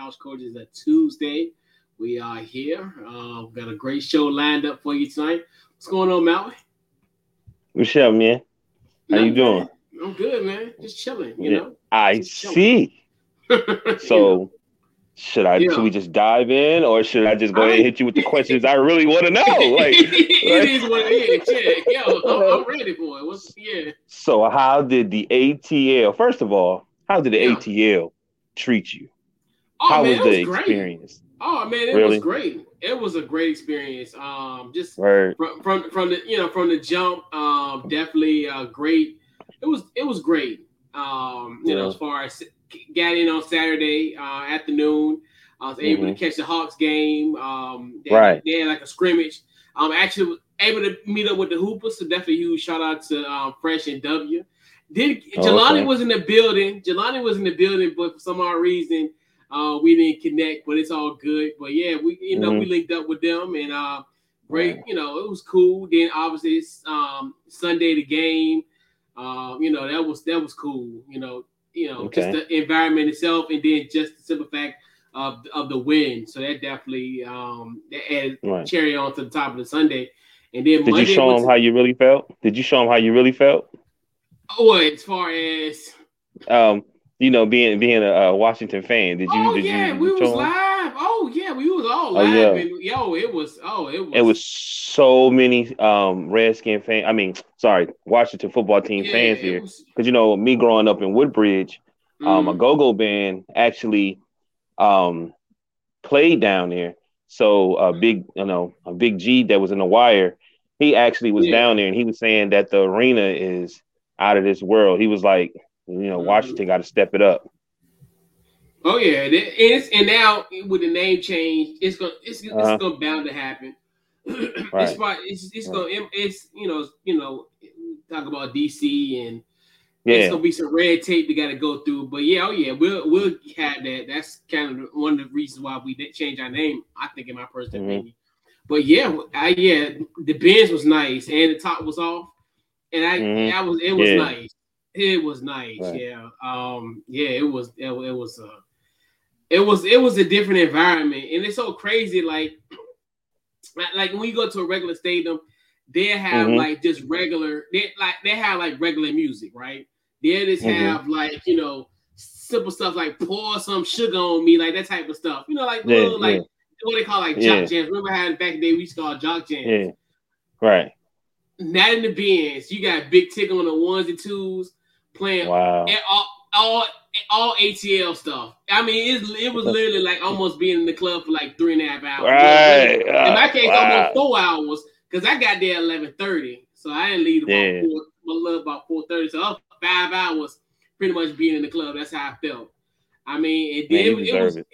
Couch Coach is a Tuesday. We are here. Uh, got a great show lined up for you tonight. What's going on, Malvin? What's up, man? How you doing? I'm good, man. Just chilling, you yeah, know. I see. so should I yeah. should we just dive in or should I just go ahead and hit you with the questions I really want to know? Like it is what it is. Yeah, yo, I'm, I'm, ready for it. What's yeah. So how did the ATL first of all, how did the yeah. ATL treat you? Oh, how man, was the was experience? Oh man, it really? was great. It was a great experience. Um just from, from from the you know from the jump, um definitely uh great. It was it was great. Um, you yeah. know, as far as got in on Saturday uh, afternoon. I was able mm-hmm. to catch the Hawks game. Um, they, right. They had like a scrimmage. I'm actually able to meet up with the Hoopers. So definitely huge shout out to um, Fresh and W. Did oh, Jelani okay. was in the building? Jelani was in the building, but for some odd reason, uh, we didn't connect. But it's all good. But yeah, we you know mm-hmm. we linked up with them and uh, great. You know it was cool. Then obviously it's um, Sunday the game. Um, you know that was that was cool. You know you know, okay. just the environment itself, and then just the simple fact of of the win. So that definitely um that added right. cherry on to the top of the Sunday. And then did Monday you show them how you really felt? Did you show them how you really felt? Oh, as far as um, you know, being being a, Washington fan, did you? Oh did yeah, you we was live. Oh yeah, we was all live. Oh, yeah. And, yo, it was. Oh, it was. It was so many um Redskin fans. I mean, sorry, Washington football team yeah, fans here. Because you know, me growing up in Woodbridge, mm. um, a mm. go-go band actually um played down there. So a big, you know, a big G that was in the wire, he actually was yeah. down there and he was saying that the arena is out of this world. He was like, you know, mm-hmm. Washington got to step it up. Oh yeah, and it's and now with the name change, it's gonna it's, it's uh-huh. gonna bound to happen. right. It's it's it's right. gonna it's you know you know talk about DC and yeah. it's gonna be some red tape we got to go through. But yeah, oh yeah, we'll we'll have that. That's kind of one of the reasons why we did change our name. I think in my personal mm-hmm. opinion. But yeah, I yeah the bench was nice and the top was off, and I mm-hmm. that was it was yeah. nice. It was nice, right. yeah. Um, yeah, it was it, it was a it was it was a different environment, and it's so crazy. Like like when you go to a regular stadium, they have mm-hmm. like just regular they like they have like regular music, right? They just mm-hmm. have like you know simple stuff like pour some sugar on me, like that type of stuff. You know, like yeah, little, like yeah. what they call like jock jams. Remember how back in the day we used to call jock jams. Yeah. Right. Not in the Benz. You got big tick on the ones and twos playing wow. all, all all ATL stuff. I mean, it, it was literally like almost being in the club for like three and a half hours. Right. In my case, wow. almost four hours because I got there eleven thirty, so I didn't leave about four, a little about four thirty. So up five hours, pretty much being in the club. That's how I felt. I mean, it, man, it, it was it.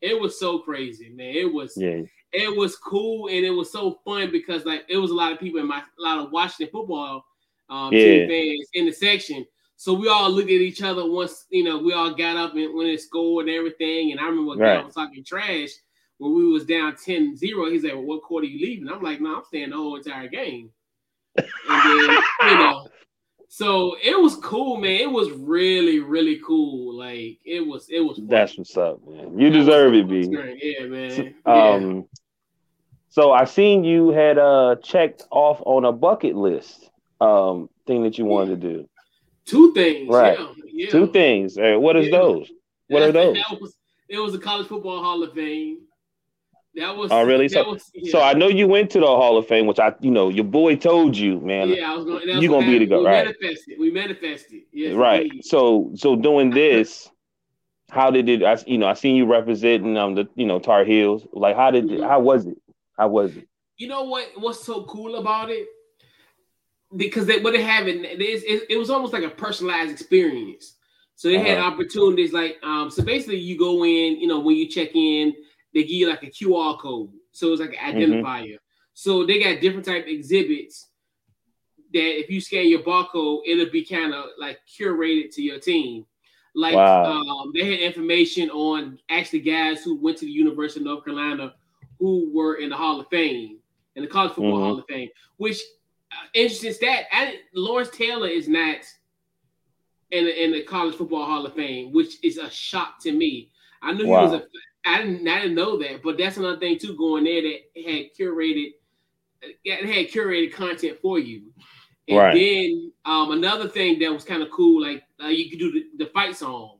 it was so crazy, man. It was yeah. it was cool and it was so fun because like it was a lot of people in my a lot of Washington football um, yeah. fans in the section. So we all looked at each other once, you know, we all got up and when it scored and everything. And I remember right. I was talking trash when we was down 10-0. He's like, well, what quarter are you leaving? I'm like, no, I'm staying the whole entire game. And then, you know, so it was cool, man. It was really, really cool. Like it was, it was. Fun. That's what's up, man. You that deserve it, B. Yeah, man. Um, yeah. so I seen you had uh checked off on a bucket list um thing that you wanted to do. Two things, right? Yeah, yeah. Two things. Hey, what is yeah. those? What are those? That was, it was a College Football Hall of Fame. That was. Oh, really? So, was, so I know you went to the Hall of Fame, which I, you know, your boy told you, man. Yeah, I was going. You gonna be to go, we right? Manifested. We manifested. Yes, right. Indeed. So, so doing this, how did it? I, you know, I seen you representing um the, you know, Tar Heels. Like, how did? Mm-hmm. How was it? How was it? You know what? What's so cool about it? Because they what they have it, it, it was almost like a personalized experience. So they uh-huh. had opportunities like um, so basically you go in, you know, when you check in, they give you like a QR code. So it's like an mm-hmm. identifier. Mm-hmm. So they got different type exhibits that if you scan your barcode, it'll be kind of like curated to your team. Like wow. um, they had information on actually guys who went to the University of North Carolina who were in the Hall of Fame, in the College Football mm-hmm. Hall of Fame, which interesting stat. I, Lawrence Taylor is not in the, in the College Football Hall of Fame, which is a shock to me. I knew wow. he was a. I didn't. I didn't know that, but that's another thing too. Going there that had curated, it had curated content for you. And right. then um, another thing that was kind of cool, like uh, you could do the, the fight song.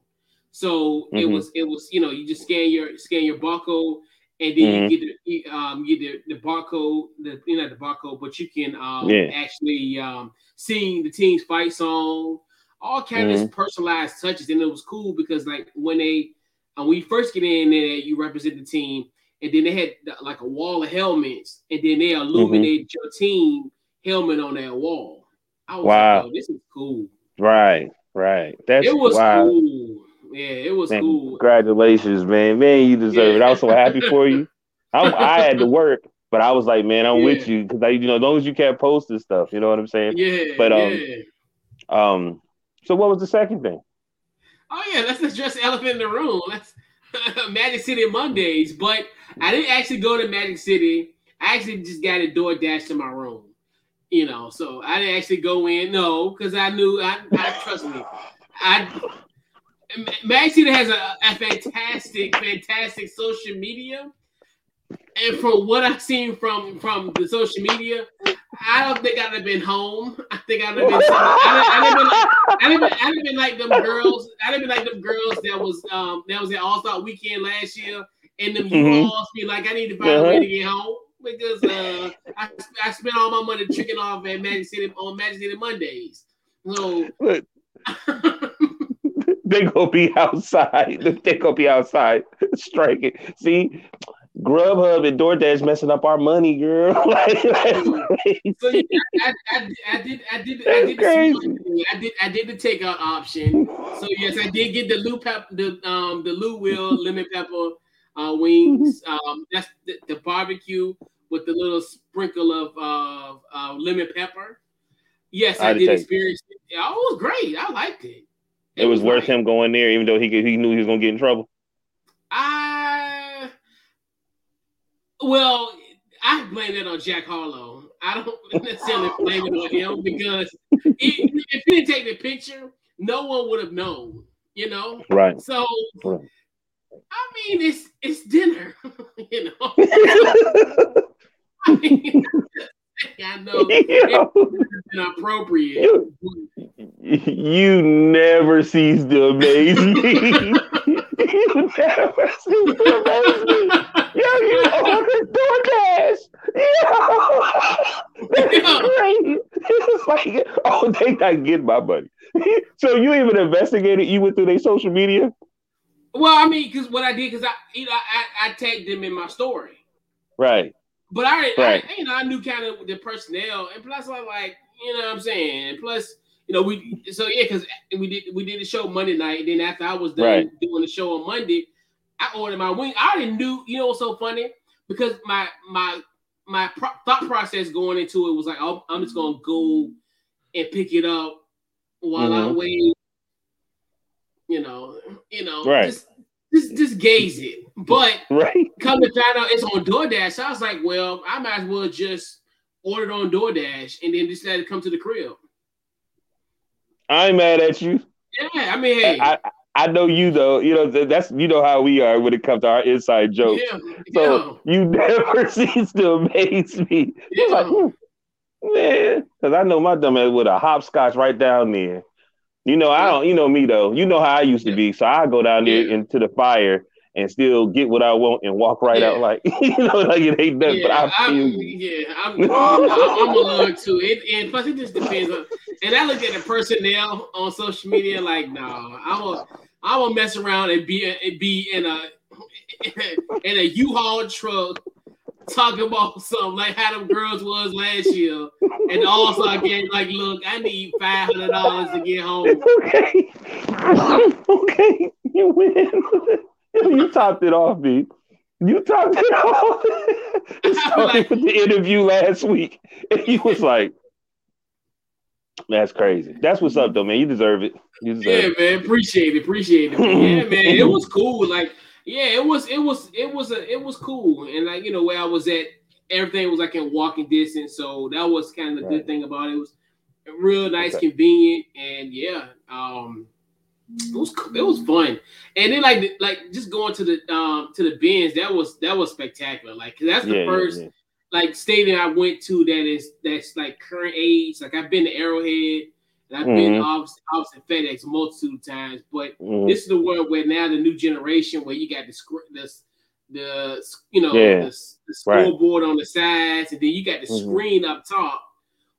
So mm-hmm. it was it was you know you just scan your scan your barcode and then mm-hmm. you get the um you get the, the barcode the you know the barcode, but you can um yeah. actually um sing the team's fight song, all kind mm-hmm. of personalized touches, and it was cool because like when they uh, when you first get in there, you represent the team, and then they had like a wall of helmets, and then they illuminate mm-hmm. your team helmet on that wall. wow, like, this is cool. Right, right. That's it was wow. cool. Yeah, it was man, cool. Congratulations, man. Man, you deserve yeah. it. I was so happy for you. I'm, i had to work, but I was like, man, I'm yeah. with you because I, you know, as long as you kept posting stuff, you know what I'm saying? Yeah. But um, yeah. um, so what was the second thing? Oh yeah, let's address the elephant in the room. Let's Magic City Mondays, but I didn't actually go to Magic City. I actually just got a DoorDash to my room. You know, so I didn't actually go in. No, because I knew I, I trust me. I Mag City has a, a fantastic, fantastic social media. And from what I've seen from from the social media, I don't think I'd have been home. I think I'd have been. I'd have been like, I'd have been, I'd have been like them girls. I'd have been like them girls that was um that was at All Star Weekend last year, and them mm-hmm. all be like, I need to find uh-huh. a way to get home because uh I, I spent all my money tricking off at Magic City on Magic City Mondays. So. they gonna be outside. They gonna be outside striking. See, Grubhub and DoorDash messing up our money, girl. like, so yeah, I, I, I, did, I did, I did, crazy. I did, I did the takeout option. So yes, I did get the Lou pep, the um, the Lou Will lemon pepper uh, wings. Um, that's the, the, barbecue with the little sprinkle of uh, uh lemon pepper. Yes, I, I did experience it. it was great. I liked it. It, it was, worth him going there, even though he he knew he was gonna get in trouble. I well, I blame that on Jack Harlow. I don't necessarily blame it on him because if he didn't take the picture, no one would have known. You know, right? So, right. I mean, it's it's dinner. you know. I mean, I know it's inappropriate. You, never cease to amaze me. you never cease to amaze me. Yo, you ordered DoorDash. Yo, that's crazy. It's like, oh, they not getting my money. so you even investigated? You went through their social media? Well, I mean, because what I did, because I, you know, I, I tagged them in my story. Right. But I, right. I, you know, I knew kind of the personnel, and plus, I like, you know, what I'm saying, and plus, you know, we so yeah, because we did we did the show Monday night. And then after I was done right. doing the show on Monday, I ordered my wing. I already knew, you know, what's so funny because my my my pro- thought process going into it was like, oh, I'm just gonna go and pick it up while mm-hmm. I wait. You know, you know, right. just just just gaze it. But right. come to find out it's on DoorDash. So I was like, well, I might as well just order it on DoorDash and then just let it come to the crib. I ain't mad at you. Yeah, I mean, hey. I, I know you though. You know that's you know how we are when it comes to our inside jokes. Yeah, so yeah. you never cease to amaze me. Yeah. Like, man, because I know my dumb ass with a hopscotch right down there. You know, I don't. You know me though. You know how I used to be. So I go down there into the fire and still get what I want and walk right yeah. out like you know like it ain't done. Yeah, but I feel I'm, yeah, I'm, I'm, I'm a little too. It, and plus it just depends on. And I look at the personnel on social media like, no, I will I will mess around and be and be in a in a U-Haul truck talking about something like how them girls was last year, and also I get like, look, I need five hundred dollars to get home. okay, okay, you win. you topped it off, B. You topped it off. it started like, with the interview last week, and he was like, "That's crazy. That's what's up, though, man. You deserve it. You deserve yeah, it. man. Appreciate it. Appreciate it. yeah, man. It was cool. Like, yeah, it was. It was. It was a. It was cool. And like, you know, where I was at, everything was like in walking distance. So that was kind of the right. good thing about it. it was real nice, okay. convenient, and yeah, um, it was it was fun. And then like like just going to the um to the Benz, that was that was spectacular. Like that's the yeah, first yeah, yeah. like stadium I went to that is that's like current age. Like I've been to Arrowhead. And I've mm-hmm. been off, off FedEx multitude of times, but mm-hmm. this is the world where now the new generation where you got the this the you know yeah. the, the scoreboard right. on the sides, and then you got the mm-hmm. screen up top,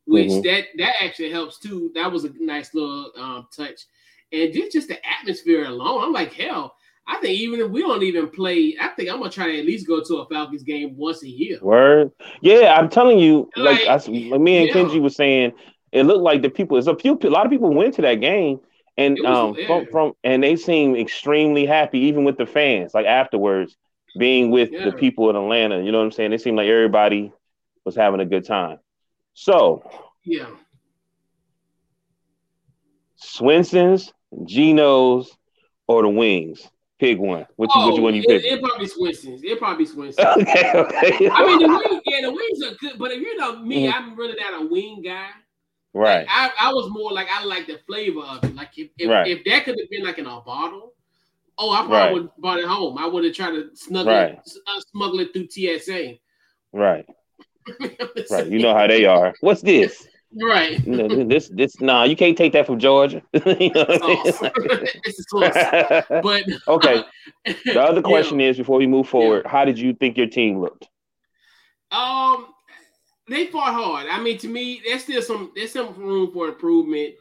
which mm-hmm. that that actually helps too. That was a nice little um, touch, and just just the atmosphere alone. I'm like hell. I think even if we don't even play, I think I'm gonna try to at least go to a Falcons game once a year. Word, yeah, I'm telling you, like, like, I, like me and yeah. Kenji was saying, it looked like the people. It's a few, a lot of people went to that game, and um, from, from and they seemed extremely happy, even with the fans. Like afterwards, being with yeah. the people in Atlanta. You know what I'm saying? It seemed like everybody was having a good time. So, yeah. Swenson's, Geno's, or the Wings. Pick one. Which, oh, which one you pick? It, it probably Swenson's. It probably Swenson's. okay, okay. I mean, the wings, yeah, the wings are good, but if you know me, mm-hmm. I'm really not a wing guy. Right. Like, I, I was more like I like the flavor of it. Like if if, right. if that could have been like in a bottle, Oh, I probably right. would have bought it home. I would have tried to smuggle right. it, uh, smuggle it through TSA. Right. right. You know how they are. What's this? Right. You know, this this nah, you can't take that from Georgia. you know it's but okay. The other question yeah. is before we move forward, yeah. how did you think your team looked? Um they fought hard. I mean, to me, there's still some there's some room for improvement.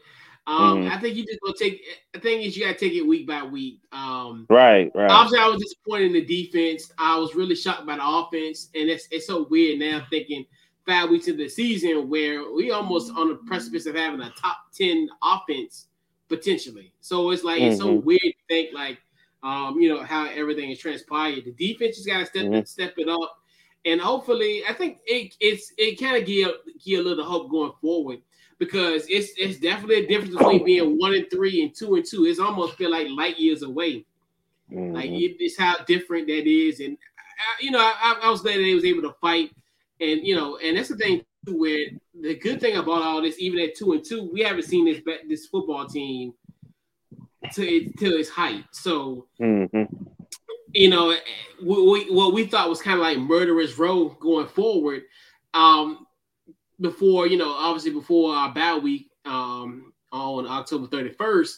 Um, mm-hmm. I think you just gonna take. The thing is, you gotta take it week by week. Um, right, right. Obviously, I was disappointed in the defense. I was really shocked by the offense, and it's it's so weird now thinking five weeks into the season where we almost on the precipice of having a top ten offense potentially. So it's like mm-hmm. it's so mm-hmm. weird to think like, um, you know how everything is transpired. The defense just gotta step mm-hmm. step it up, and hopefully, I think it it's it kind of give give a little hope going forward because it's it's definitely a difference between being one and three and two and two. It's almost feel like light years away. Mm-hmm. Like it, it's how different that is, and I, you know, I, I, was glad that they was able to fight, and you know, and that's the thing too, where the good thing about all this, even at two and two, we haven't seen this this football team to it, to its height. So. Mm-hmm. You know, we, what we thought was kind of like murderous row going forward. Um, before you know, obviously before our bye week um, on October 31st.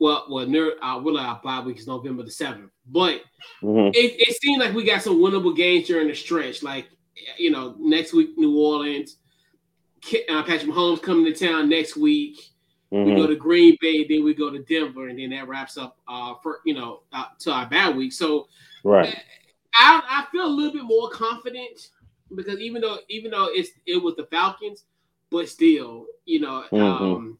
Well, well, near uh, well, our bye week is November the 7th, but mm-hmm. it, it seemed like we got some winnable games during the stretch. Like, you know, next week New Orleans, uh, Patrick Mahomes coming to town next week. Mm-hmm. We go to Green Bay, then we go to Denver, and then that wraps up uh for you know uh, to our bad week. So, right, I I feel a little bit more confident because even though even though it's it was the Falcons, but still, you know, mm-hmm. um,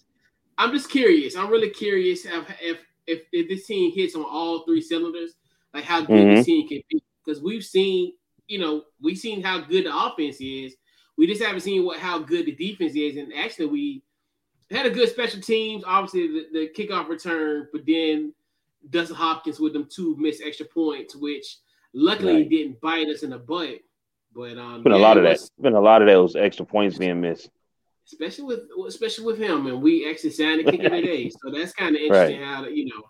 I'm just curious. I'm really curious if, if if if this team hits on all three cylinders, like how good mm-hmm. this team can be. Because we've seen, you know, we've seen how good the offense is. We just haven't seen what how good the defense is. And actually, we had a good special teams. Obviously, the, the kickoff return, but then Dustin Hopkins with them two missed extra points, which luckily right. didn't bite us in the butt. But um, been yeah, a lot of that. Was, been a lot of those extra points being missed, especially with especially with him. And we actually signed a kicker today, so that's kind of interesting. Right. How to, you know,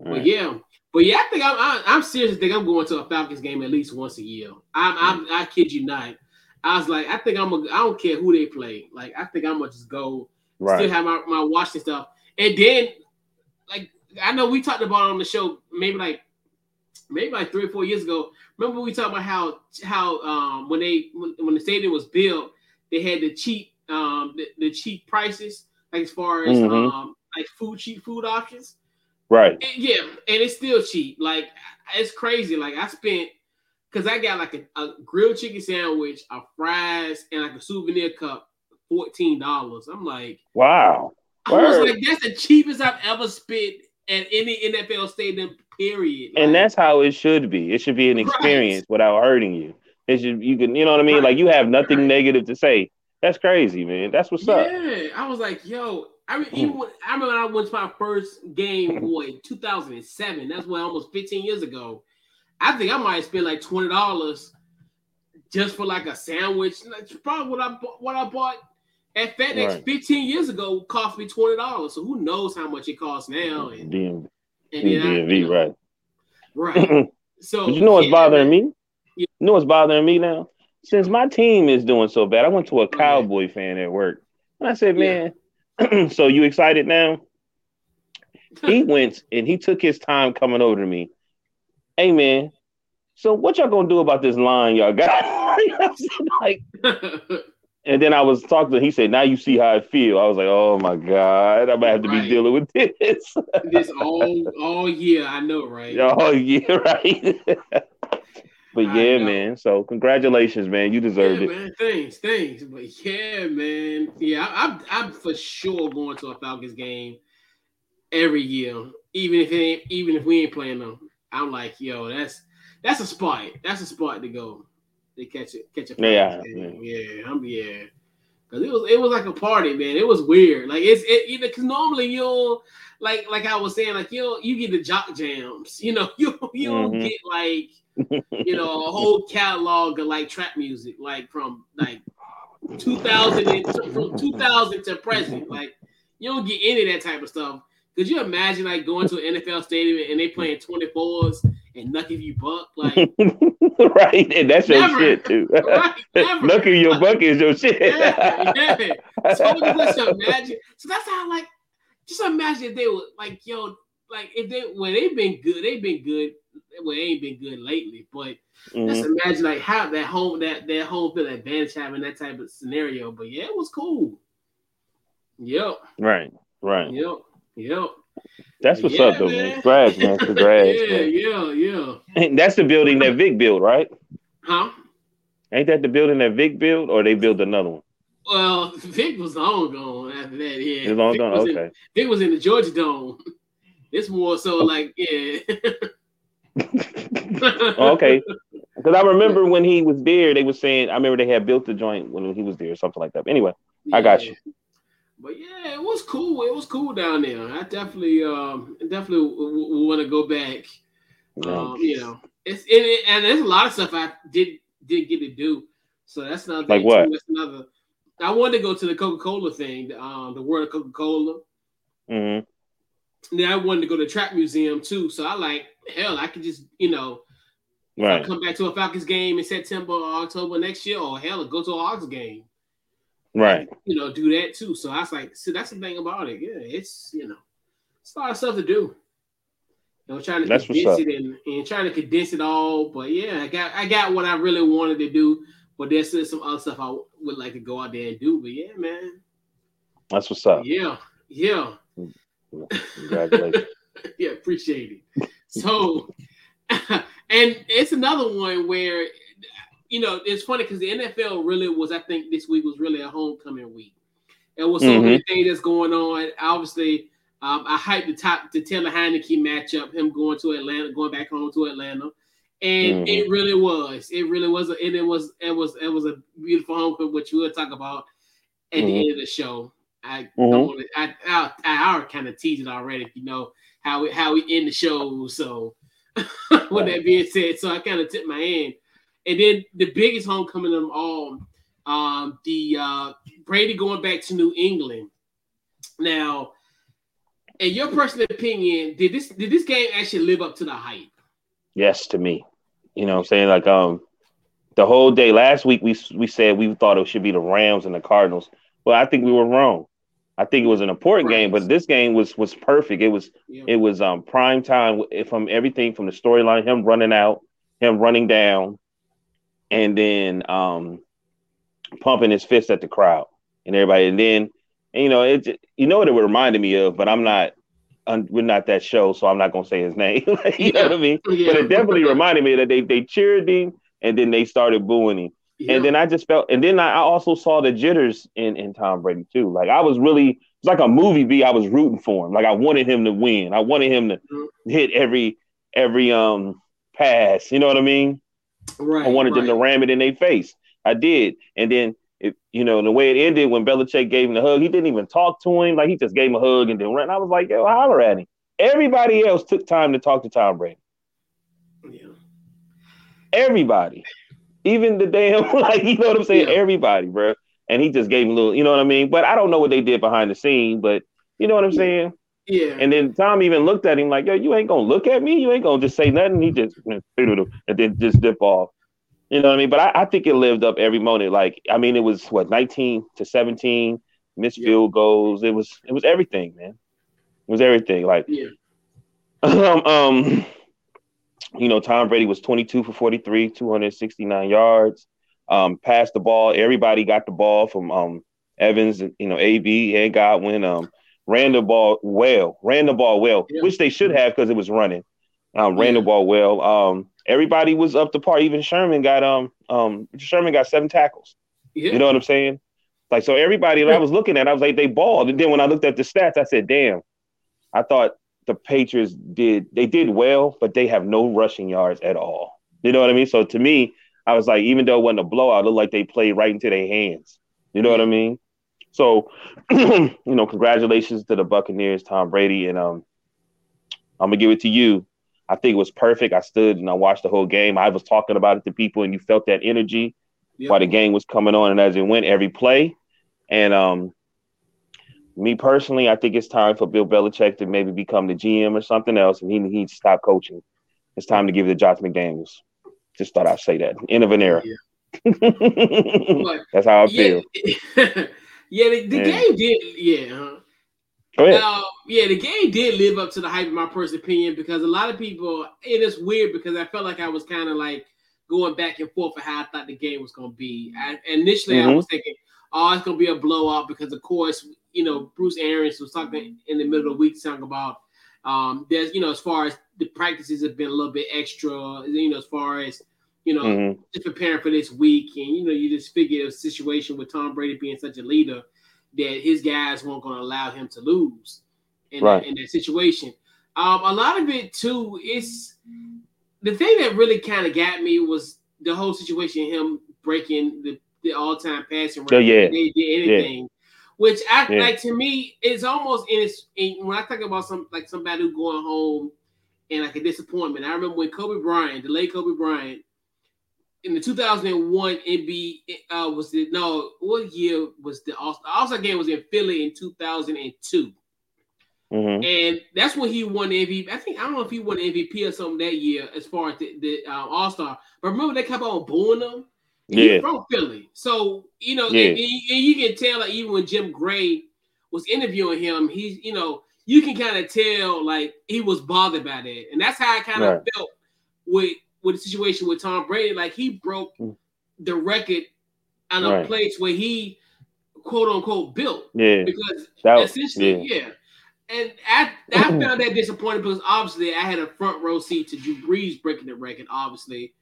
right. but yeah, but yeah, I think I'm I, am i am serious. I think I'm going to a Falcons game at least once a year. I'm, I'm I kid you not. I was like, I think I'm. A, I don't care who they play. Like, I think I'm gonna just go. Right. Still have my my watch and stuff, and then like I know we talked about on the show maybe like maybe like three or four years ago. Remember we talked about how how um, when they when, when the stadium was built, they had the cheap um, the, the cheap prices, like as far as mm-hmm. um, like food cheap food options. Right. And, yeah, and it's still cheap. Like it's crazy. Like I spent because I got like a, a, grilled chicken sandwich, a fries, and like a souvenir cup, fourteen dollars. I'm like, wow. I was like, that's the cheapest I've ever spent at any NFL stadium Period. Like, and that's how it should be. It should be an experience right. without hurting you. It should you can you know what I mean? Right. Like you have nothing right. negative to say. That's crazy, man. That's what's yeah. up. Yeah, I was like, yo, I mean, hmm. even when, I remember I went to my first game, hmm. boy, 2007. That's what almost 15 years ago. I think I might have spent like twenty dollars just for like a sandwich. That's probably what I what I bought at FedEx right. 15 years ago cost me twenty dollars. So who knows how much it costs now? And, DMV, and DMV, right? Right. so but you know what's yeah, bothering me? Yeah. You know what's bothering me now? Since my team is doing so bad, I went to a Cowboy fan at work, and I said, "Man, yeah. so you excited now?" he went and he took his time coming over to me. Hey man, so what y'all gonna do about this line y'all got? like, and then I was talking to him, he said, Now you see how I feel. I was like, Oh my God, I'm gonna have to right. be dealing with this. this all all year, I know, right? All year, right? but I yeah, know. man. So congratulations, man. You deserved yeah, it. Man. Thanks, thanks. But yeah, man. Yeah, I, I'm I'm for sure going to a Falcons game every year, even if it ain't, even if we ain't playing them. I'm like, yo, that's that's a spot. That's a spot to go. They catch it, catch a yeah, yeah, yeah, I'm yeah. Cause it was it was like a party, man. It was weird. Like it's it either because normally you'll like like I was saying, like you you get the jock jams, you know, you you don't mm-hmm. get like you know a whole catalog of like trap music, like from like 2000 and, from 2000 to present. Like you don't get any of that type of stuff. Could you imagine like going to an NFL stadium and they playing 24s and knucking you buck? Like right, and that's never, your shit too. right, knucking your buck is your shit. yeah, yeah. So just imagine. So that's how like just imagine if they were like, yo, like if they well, they've been good, they've been good. Well, they ain't been good lately, but mm-hmm. just imagine like how that home that that home field advantage having that type of scenario. But yeah, it was cool. Yep. Right. Right. Yep. Yep. That's what's yeah, up, though, man. Congrats, man. Congrats. yeah, man. yeah, yeah. And that's the building that Vic built, right? Huh? Ain't that the building that Vic built, or they built another one? Well, Vic was long gone after that. Yeah, it's long Vic gone. Okay. In, Vic was in the Georgia Dome. It's more so oh. like, yeah. Oh, okay. Because I remember when he was there, they were saying I remember they had built the joint when he was there, or something like that. Anyway, yeah. I got you. But yeah, it was cool. It was cool down there. I definitely, um, definitely w- w- want to go back. Um, you know, it's it, and there's a lot of stuff I did didn't get to do. So that's not like what? Too. That's another. I wanted to go to the Coca Cola thing, um, the World of Coca Cola. Mm-hmm. Then I wanted to go to the Trap Museum too. So I like hell. I could just you know, right. come back to a Falcons game in September or October next year, or hell, go to a Hawks game. Right. You know, do that too. So I was like, see, that's the thing about it. Yeah, it's you know, it's a lot of stuff to do. You know, trying to that's condense it and, and trying to condense it all. But yeah, I got I got what I really wanted to do. But there's still some other stuff I would like to go out there and do. But yeah, man. That's what's up. Yeah, yeah. Congratulations. yeah, appreciate it. So, and it's another one where you know, it's funny because the NFL really was, I think this week was really a homecoming week. There was so mm-hmm. many things that's going on. Obviously, um, I hyped the top the Taylor Heinicke matchup, him going to Atlanta, going back home to Atlanta. And mm-hmm. it really was. It really was. A, and it was. It was. It was a beautiful homecoming, which we'll talk about at mm-hmm. the end of the show. I don't mm-hmm. want to. I, I, I, I kind of teased it already. You know how we how we end the show. So, with that being said, so I kind of tipped my hand. And then the biggest homecoming of them all, um, the uh, Brady going back to New England. Now, in your personal opinion, did this did this game actually live up to the hype? Yes, to me. You know what I'm saying? Like um the whole day last week we we said we thought it should be the Rams and the Cardinals. Well, I think we were wrong. I think it was an important game, but this game was was perfect. It was yeah. it was um prime time from everything from the storyline, him running out, him running down, and then um, pumping his fist at the crowd and everybody. And then, and, you know, it you know what it reminded me of, but I'm not. we're not that show, so I'm not gonna say his name. you yeah. know what I mean? Yeah. But it definitely reminded me that they they cheered him and then they started booing him. Yeah. And then I just felt, and then I also saw the jitters in, in Tom Brady too. Like I was really, it's like a movie B. I was rooting for him. Like I wanted him to win. I wanted him to mm-hmm. hit every every um pass. You know what I mean? Right. I wanted right. them to ram it in their face. I did. And then it, you know, the way it ended when Belichick gave him the hug, he didn't even talk to him. Like he just gave him a hug and then ran. I was like, yo, holler at him. Everybody else took time to talk to Tom Brady. Yeah. Everybody. Even the damn, like, you know what I'm saying? Yeah. Everybody, bro. and he just gave him a little, you know what I mean? But I don't know what they did behind the scene, but you know what I'm saying? Yeah. And then Tom even looked at him like, yo, you ain't gonna look at me, you ain't gonna just say nothing. He just and then just dip off. You know what I mean? But I, I think it lived up every moment. Like, I mean, it was what 19 to 17, missed yeah. field goals. It was it was everything, man. It was everything. Like, yeah. um, um, you know, Tom Brady was 22 for 43, 269 yards. Um, passed the ball. Everybody got the ball from um Evans, you know, AB and Godwin. Um, ran the ball well, ran the ball well, yeah. which they should have because it was running. Um, ran yeah. the ball well. Um, everybody was up to par. Even Sherman got um um Sherman got seven tackles. Yeah. You know what I'm saying? Like so, everybody I was looking at, I was like, they balled. And then when I looked at the stats, I said, damn, I thought the Patriots did they did well, but they have no rushing yards at all. You know what I mean? So to me, I was like, even though it wasn't a blowout, it looked like they played right into their hands. You know what I mean? So, you know, congratulations to the Buccaneers, Tom Brady, and um, I'm gonna give it to you. I think it was perfect. I stood and I watched the whole game. I was talking about it to people, and you felt that energy yep. while the game was coming on, and as it went, every play. And um, me personally, I think it's time for Bill Belichick to maybe become the GM or something else, and he needs to stop coaching. It's time to give it to Josh McDaniels. Just thought I'd say that. End of an era. Yeah. That's how I feel. Yeah, the, the game did. Yeah. Huh? Go ahead. Uh, yeah, the game did live up to the hype, in my personal opinion, because a lot of people. and It is weird because I felt like I was kind of like going back and forth for how I thought the game was going to be. I, initially, mm-hmm. I was thinking, oh, it's going to be a blowout because, of course, you know, Bruce Arians was talking in the middle of the week, talking about um, there's, you know, as far as the practices have been a little bit extra, you know, as far as you know, mm-hmm. just preparing for this week. And, you know, you just figure a situation with Tom Brady being such a leader that his guys weren't going to allow him to lose in, right. that, in that situation. Um, a lot of it, too, is the thing that really kind of got me was the whole situation, him breaking the, the all time passing record. Oh, yeah. They did anything. Yeah. Which I yeah. like to me, is almost in its when I talk about some like somebody who going home and like a disappointment. I remember when Kobe Bryant, the late Kobe Bryant, in the 2001 NBA uh, was the no what year was the All Star game was in Philly in 2002. Mm-hmm. And that's when he won the MVP. I think I don't know if he won MVP or something that year as far as the, the uh, All Star. But remember they kept on booing him. Yeah, from Philly, so you know, yeah. and, and, you can tell like even when Jim Gray was interviewing him, he's you know you can kind of tell like he was bothered by that, and that's how I kind of right. felt with with the situation with Tom Brady, like he broke mm. the record on a right. place where he quote unquote built. Yeah. Because that, essentially, yeah. yeah. And I, I found that disappointing because obviously I had a front row seat to Drew Brees breaking the record. Obviously,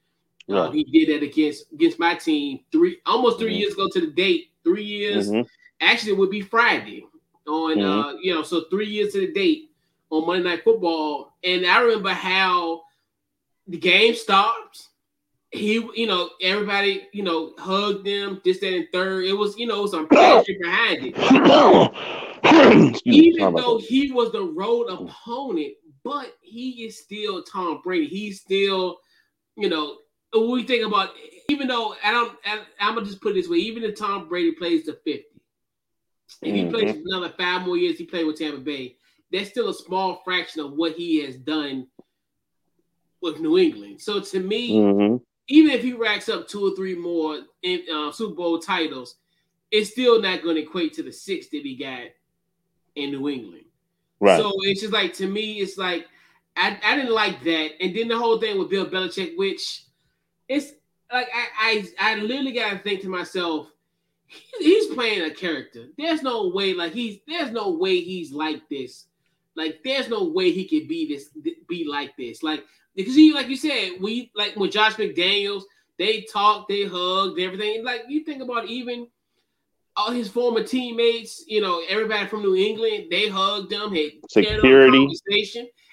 uh, he did that against against my team three almost 3 mm-hmm. years ago to the date. Three years. Mm-hmm. Actually, it would be Friday on mm-hmm. uh you know so three years to the date on Monday Night Football. And I remember how the game stopped. He, you know, everybody, you know, hugged them, this, that, and third. It was, you know, some passion behind it. Even though he was the road opponent, but he is still Tom Brady. He's still, you know, we think about, even though I don't, I, am gonna just put it this way: even if Tom Brady plays to 50, if he mm-hmm. plays another five more years, he played with Tampa Bay. That's still a small fraction of what he has done with New England. So to me, mm-hmm. even if he racks up two or three more in, uh, Super Bowl titles, it's still not going to equate to the six that he got in New England. Right. So it's just like to me, it's like I, I didn't like that. And then the whole thing with Bill Belichick, which it's like I I, I literally got to think to myself, he's playing a character. There's no way like he's there's no way he's like this. Like there's no way he could be this be like this. Like because he, like you said, we like with Josh McDaniels, they talked, they hugged, everything. Like you think about even all his former teammates, you know, everybody from New England, they hugged him, had security,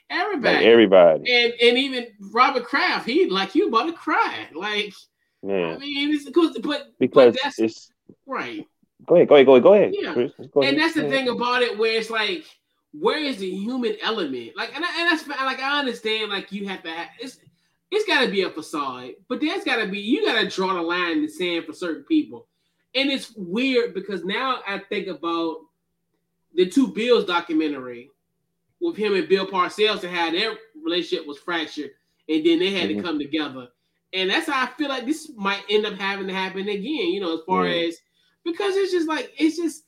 everybody, like everybody, and and even Robert Kraft, he like you about to cry, like. Yeah. I mean, it's because, but because but that's it's right. Go ahead, go ahead, go ahead, go ahead. Yeah, go ahead. and that's the thing about it, where it's like where is the human element? Like, and, and that's like I understand, like you have to have it's it's got to be a facade, but there's got to be you got to draw the line in the sand for certain people. and it's weird because now I think about the two Bills documentary with him and Bill Parcells and how their relationship was fractured, and then they had mm-hmm. to come together. And that's how I feel like this might end up having to happen again. You know, as far yeah. as because it's just like it's just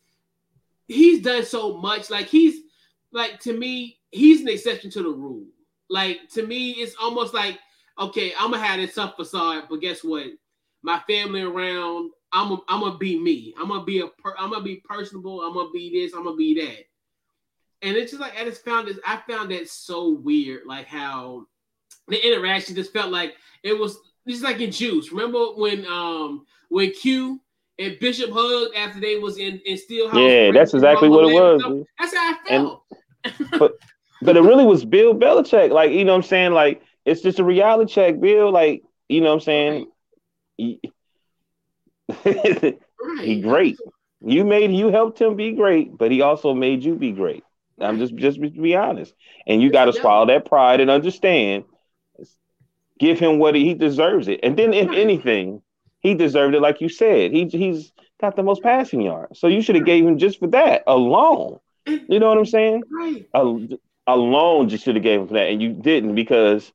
he's done so much. Like he's like to me, he's an exception to the rule. Like to me, it's almost like okay, I'm gonna have this tough facade, but guess what? My family around, I'm a, I'm gonna be me. I'm gonna be a per, I'm gonna be personable. I'm gonna be this. I'm gonna be that. And it's just like I just found this. I found that so weird, like how the interaction just felt like it was just like in Juice. Remember when um when Q and Bishop hugged after they was in in Stillhouse? Yeah, that's exactly what it was. That's how I felt. And, but but it really was Bill Belichick. Like you know what I'm saying. Like it's just a reality check, Bill. Like you know what I'm saying. He, he great. You made you helped him be great, but he also made you be great. I'm just just be honest. And you got to swallow that pride and understand. Give him what he, he deserves it. And then if anything, he deserved it, like you said. He he's got the most passing yards. So you should have gave him just for that alone. You know what I'm saying? Right. alone just should have gave him for that, and you didn't because.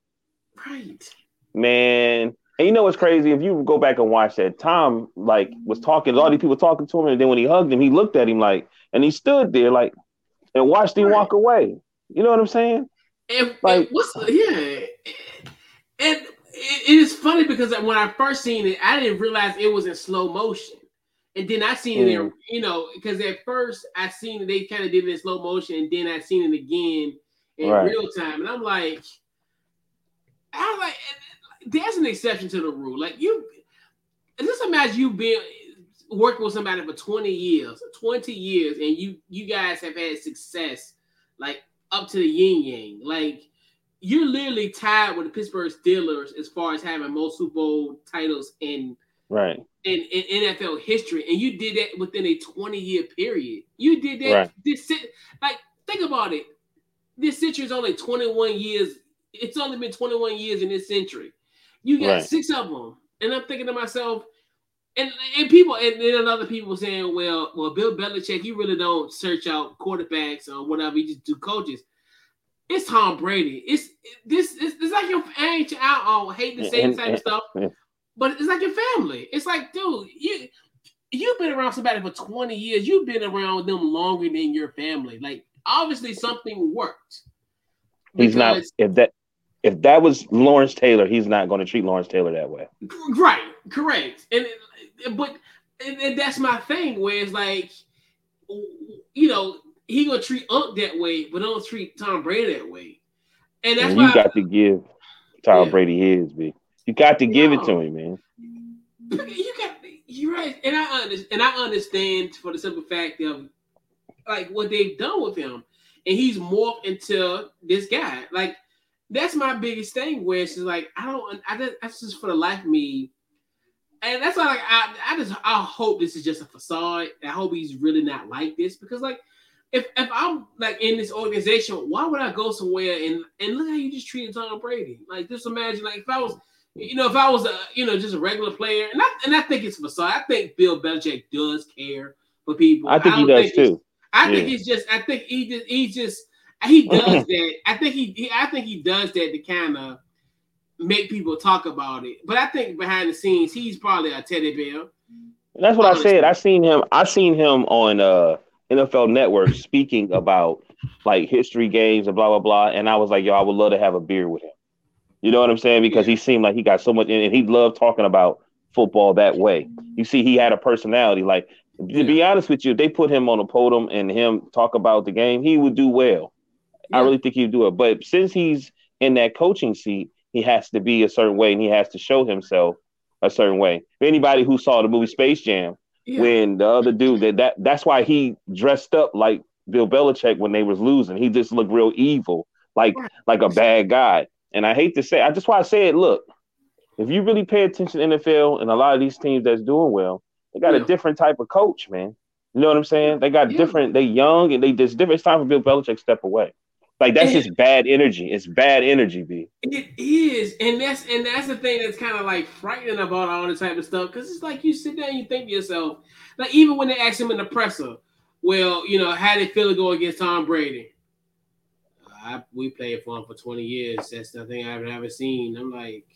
Right. Man, and you know what's crazy? If you go back and watch that, Tom like was talking, all these people talking to him, and then when he hugged him, he looked at him like, and he stood there like, and watched him right. walk away. You know what I'm saying? And, like, and what's yeah, and it is funny because when I first seen it, I didn't realize it was in slow motion, and then I seen mm. it in mm. you know because at first I seen they kind of did it in slow motion, and then I seen it again in right. real time, and I'm like, I like, there's an exception to the rule. Like you, just imagine you being working with somebody for 20 years, 20 years, and you you guys have had success like up to the yin yang. Like you're literally tied with the Pittsburgh Steelers as far as having most Super Bowl titles in right in, in NFL history, and you did that within a 20 year period. You did that. Right. This like think about it. This century is only 21 years. It's only been 21 years in this century. You got right. six of them, and I'm thinking to myself and and people and then another people saying, well, well, Bill Belichick, you really don't search out quarterbacks or whatever. You just do coaches. It's Tom Brady. It's this. It's, it's like your. I ain't out hate to say the same stuff, but it's like your family. It's like, dude, you you've been around somebody for twenty years. You've been around them longer than your family. Like obviously something worked. He's not. If that if that was Lawrence Taylor, he's not going to treat Lawrence Taylor that way. Right. Correct. And but and, and, that's my thing where it's like you know he gonna treat Unc that way, but don't treat Tom Brady that way. And that's and you got I, to give Tom yeah. Brady his, B. You got to give no. it to him, man. You got you're right, and I understand. And I understand for the simple fact of like what they've done with him, and he's morphed into this guy. Like that's my biggest thing. Where it's just like I don't. I just that's just for the life of me and that's why like I, I just I hope this is just a facade. I hope he's really not like this because like if if I'm like in this organization, why would I go somewhere and and look how you just treated Tom Brady? Like just imagine like if I was you know if I was a you know just a regular player and I and I think it's facade. I think Bill Belichick does care for people. I think I he does too. I yeah. think he's just I think he just he just he does that. I think he, he I think he does that to kind of make people talk about it. But I think behind the scenes, he's probably a teddy bear. That's what Honestly. I said. I seen him. I seen him on uh, NFL Network speaking about like history games and blah blah blah. And I was like, yo, I would love to have a beer with him. You know what I'm saying? Because he seemed like he got so much, and he loved talking about football that way. You see, he had a personality. Like to be honest with you, if they put him on a podium and him talk about the game, he would do well. Yeah. I really think he'd do it. But since he's in that coaching seat, he has to be a certain way and he has to show himself a certain way. Anybody who saw the movie Space Jam, yeah. when the other dude that, that that's why he dressed up like Bill Belichick when they was losing. He just looked real evil, like like a bad guy. And I hate to say, I just why I say it. Look, if you really pay attention to NFL and a lot of these teams that's doing well, they got yeah. a different type of coach, man. You know what I'm saying? They got yeah. different. They young and they just different. It's time for Bill Belichick step away. Like that's and, just bad energy. It's bad energy, B. It is, and that's and that's the thing that's kind of like frightening about all this type of stuff because it's like you sit there and you think to yourself, like even when they ask him in the presser, well, you know, how did Philly go against Tom Brady? I, we played for him for 20 years. That's nothing I've ever seen. I'm like,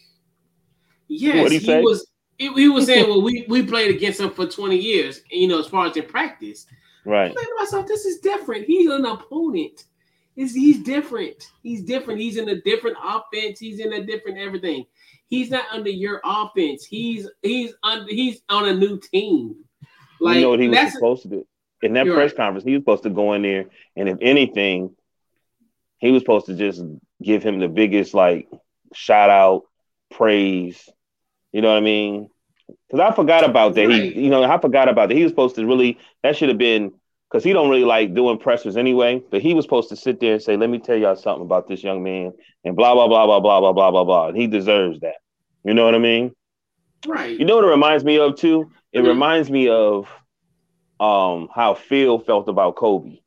yes, he, was. He, he, was saying, well, we, we played against him for 20 years, you know, as far as in practice. Right. I'm to myself, this is different. He's an opponent. He's, he's different. He's different. He's in a different offense. He's in a different everything. He's not under your offense. He's he's under he's on a new team. Like you know what he was supposed to do in that press right. conference. He was supposed to go in there, and if anything, he was supposed to just give him the biggest like shout out, praise. You know what I mean? Because I forgot about that. Right. He, you know, I forgot about that. He was supposed to really. That should have been because he don't really like doing pressers anyway. But he was supposed to sit there and say, "Let me tell y'all something about this young man," and blah blah blah blah blah blah blah blah blah. And he deserves that. You know what I mean? Right. You know what it reminds me of too? It mm-hmm. reminds me of um how Phil felt about Kobe.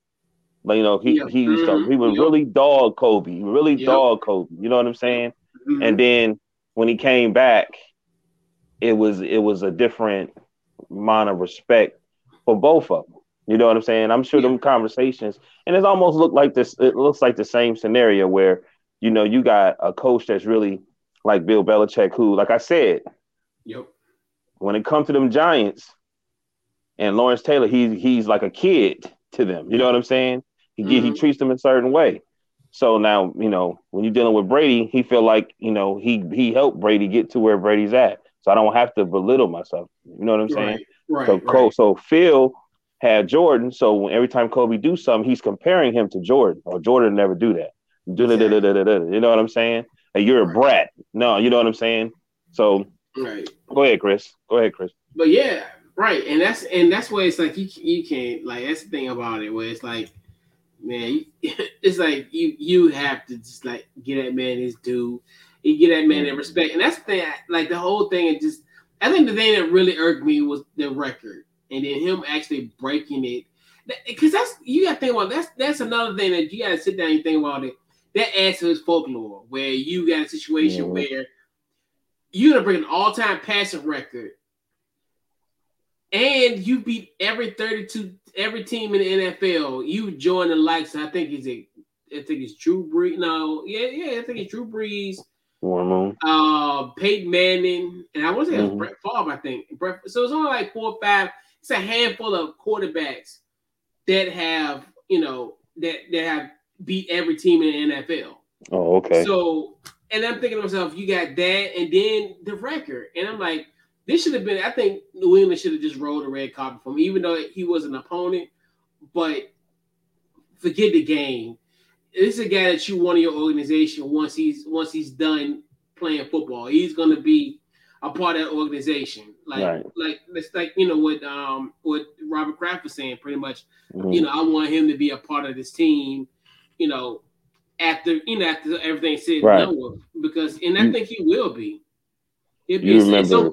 Like, you know, he yep. he mm-hmm. he was yep. really dog Kobe, really yep. dog Kobe. You know what I'm saying? Mm-hmm. And then when he came back, it was it was a different amount of respect for both of them. You know what I'm saying? I'm sure yeah. them conversations, and it almost looked like this. It looks like the same scenario where you know you got a coach that's really like Bill Belichick, who, like I said, yep. When it comes to them Giants and Lawrence Taylor, he's he's like a kid to them. You know what I'm saying? He mm-hmm. he treats them a certain way. So now, you know, when you're dealing with Brady, he feel like, you know, he he helped Brady get to where Brady's at. So I don't have to belittle myself. You know what I'm saying? Right. So right. so Phil had Jordan. So every time Kobe do something, he's comparing him to Jordan. Or Jordan never do that. You know what I'm saying? Hey, you're a brat. No, you know what I'm saying? So right. Go ahead, Chris. Go ahead, Chris. But yeah, right. And that's and that's where it's like you you can't like that's the thing about it where it's like man, it's like you you have to just like get that man his due. You get that man that respect, and that's the thing. Like the whole thing, it just I think the thing that really irked me was the record, and then him actually breaking it. Because that's you got to think about that's that's another thing that you got to sit down and think about it. That adds to his folklore, where you got a situation mm-hmm. where you're gonna break an all-time passing record, and you beat every 32 every team in the NFL, you join the likes. I think it's a, I think it's Drew Brees. No, yeah, yeah, I think it's Drew Brees. Warm uh, Peyton Manning, and I was say mm-hmm. Brett Favre. I think Brett, so. It's only like four or five. It's a handful of quarterbacks that have you know that that have beat every team in the NFL. Oh, okay. So, and I'm thinking to myself, you got that, and then the record, and I'm like, this should have been. I think New England should have just rolled a red carpet for him, even though he was an opponent. But forget the game. This is a guy that you want in your organization once he's once he's done playing football. He's going to be a part of that organization. Like right. like it's like you know what um what Robert Kraft was saying. Pretty much, mm-hmm. you know, I want him to be a part of this team. You know, after you know after everything's said right. done with, because and I think he will be you remember,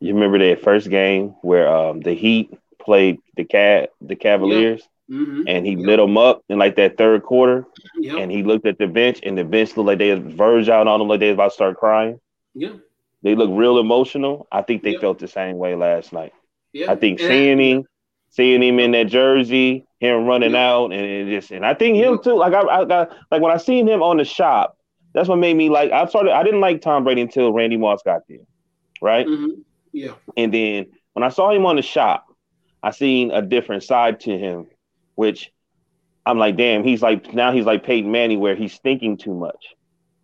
You remember that first game where um, the Heat played the cat the Cavaliers, yep. mm-hmm. and he yep. lit them up in like that third quarter, yep. and he looked at the bench, and the bench looked like they verged out on them, like they was about to start crying. Yeah, they look real emotional. I think they felt the same way last night. Yeah, I think and seeing I, him, seeing him in that jersey, him running out, and just, and I think him too. Like I, I got like when I seen him on the shop that's what made me like. I started. I didn't like Tom Brady until Randy Moss got there, right? Mm-hmm. Yeah. And then when I saw him on the shop, I seen a different side to him, which I'm like, damn, he's like now he's like Peyton Manning, where he's thinking too much.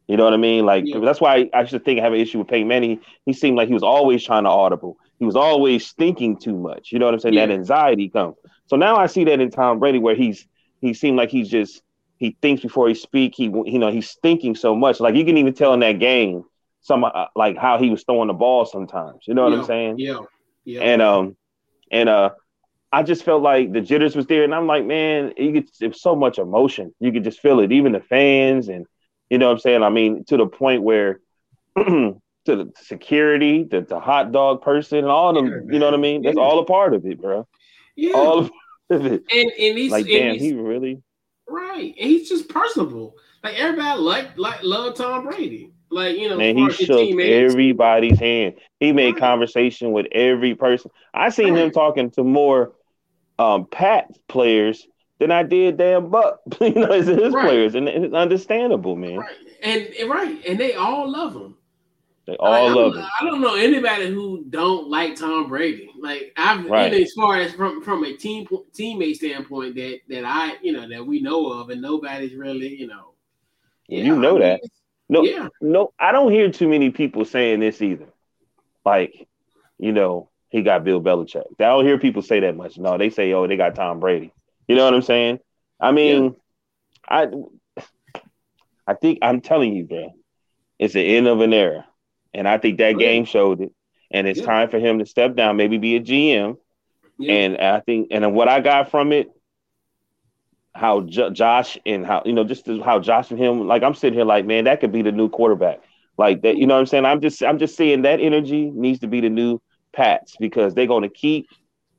You know what I mean? Like yeah. that's why I should think I have an issue with Peyton Manning. He seemed like he was always trying to audible. He was always thinking too much. You know what I'm saying? Yeah. That anxiety comes. So now I see that in Tom Brady, where he's he seemed like he's just he thinks before he speak. He you know he's thinking so much. Like you can even tell in that game some uh, like how he was throwing the ball sometimes. You know what yeah, I'm saying? Yeah. Yeah. And um and uh I just felt like the jitters was there, and I'm like, man, you get it's so much emotion. You could just feel it, even the fans, and you know what I'm saying. I mean, to the point where to the security, the, the hot dog person, and all them, yeah, you know what I mean. That's all a part of it, bro. Yeah. All of it. And and he's like, damn, he's, he really Right, and he's just personable. Like everybody like like love Tom Brady. Like you know, and he shook teammates. everybody's hand. He made right. conversation with every person. I seen right. him talking to more um Pat players than I did damn Buck. you know, his, his right. players, and it's understandable, man. Right. And right, and they all love him. They all like, love him. I don't know anybody who don't like Tom Brady. Like I've, right. as far as from from a team teammate standpoint, that that I you know that we know of, and nobody's really you know. Yeah, you know I mean, that. No, yeah. no, I don't hear too many people saying this either. Like, you know, he got Bill Belichick. I don't hear people say that much. No, they say, oh, they got Tom Brady. You know what I'm saying? I mean, yeah. I I think I'm telling you, bro, it's the end of an era. And I think that yeah. game showed it. And it's yeah. time for him to step down, maybe be a GM. And I think, and what I got from it, how J- Josh and how you know just how Josh and him, like I'm sitting here, like man, that could be the new quarterback. Like that, you know what I'm saying? I'm just, I'm just saying that energy needs to be the new Pats because they're going to keep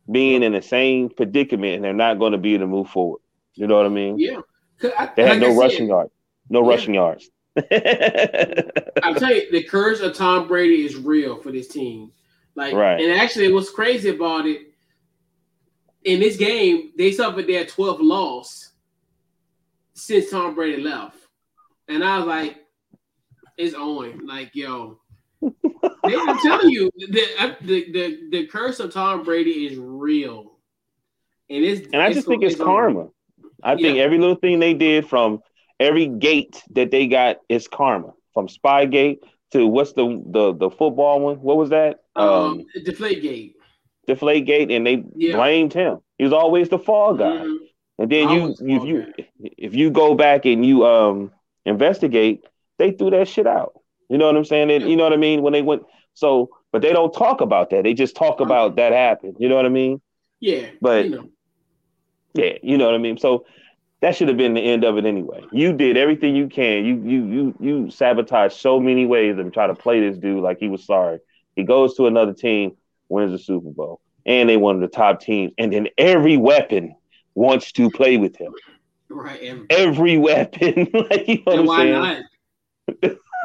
being in the same predicament and they're not going to be able to move forward. You know what I mean? Yeah. I, they had like no rushing yards. No yeah. rushing yards. I'll tell you, the curse of Tom Brady is real for this team. Like, right. and actually, what's crazy about it in this game, they suffered their 12th loss since Tom Brady left, and I was like, "It's on!" Like, yo, I'm telling you, the, the the the curse of Tom Brady is real, and it's and I just think it's, karma. I yeah. think every little thing they did from every gate that they got is karma. From Spygate to what's the the the football one? What was that? Um, um Deflate Gate. Deflate Gate, and they yeah. blamed him. He was always the fall guy. Mm-hmm. And then you if you if you go back and you um investigate, they threw that shit out. You know what I'm saying? And, you know what I mean? When they went so, but they don't talk about that. They just talk about that happened. You know what I mean? Yeah. But you know. yeah, you know what I mean. So that should have been the end of it anyway. You did everything you can. You you you you sabotaged so many ways and try to play this dude like he was sorry. He goes to another team, wins the Super Bowl, and they one of the top teams. And then every weapon wants to play with him. Right. Every, every weapon. like, you know why not?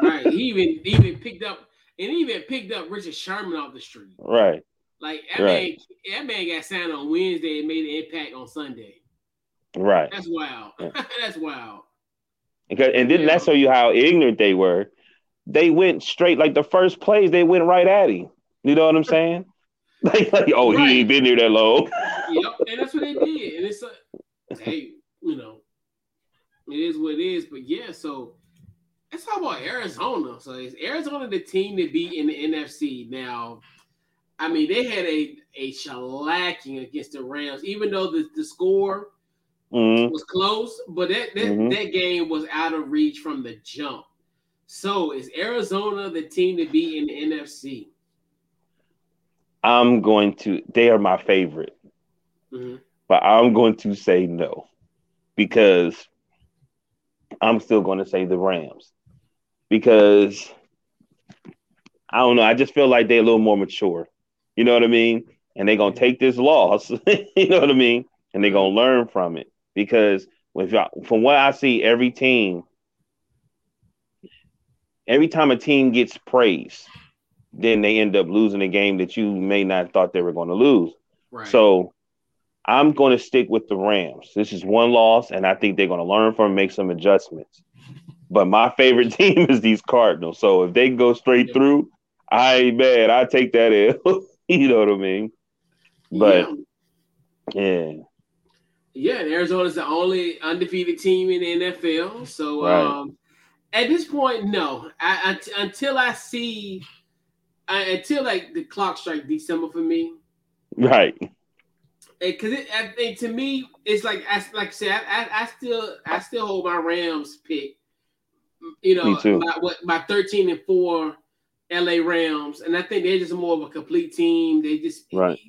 right. He even even picked up and he even picked up Richard Sherman off the street. Right. Like that right. man, that man got signed on Wednesday and made an impact on Sunday. Right. That's wild. Yeah. that's wild. Because and didn't yeah. that show you how ignorant they were? They went straight like the first plays, they went right at him. You know what I'm saying? like, like oh, right. he ain't been there that long. yep, and that's what they did. And it's a hey, you know, it is what it is. But yeah, so let's talk about Arizona. So is Arizona the team to beat in the NFC? Now, I mean, they had a a shellacking against the Rams, even though the, the score mm-hmm. was close, but that that, mm-hmm. that game was out of reach from the jump. So is Arizona the team to be in the NFC? I'm going to. They are my favorite, mm-hmm. but I'm going to say no because I'm still going to say the Rams because I don't know. I just feel like they're a little more mature. You know what I mean? And they're gonna take this loss. you know what I mean? And they're gonna learn from it because from what I see, every team, every time a team gets praised, then they end up losing a game that you may not thought they were going to lose. Right. So I'm going to stick with the Rams. This is one loss, and I think they're going to learn from, make some adjustments. But my favorite team is these Cardinals. So if they go straight yeah. through, I ain't mad. I take that in. you know what I mean? But yeah. yeah. Yeah, and Arizona's the only undefeated team in the NFL. So right. um, at this point, no. I, I, until I see, I, until like the clock strike December for me. Right. Because it, to me, it's like I like I said, I, I, still I still hold my Rams pick you know, by, what, by 13 and 4 LA Rams. And I think they're just more of a complete team. They just, right.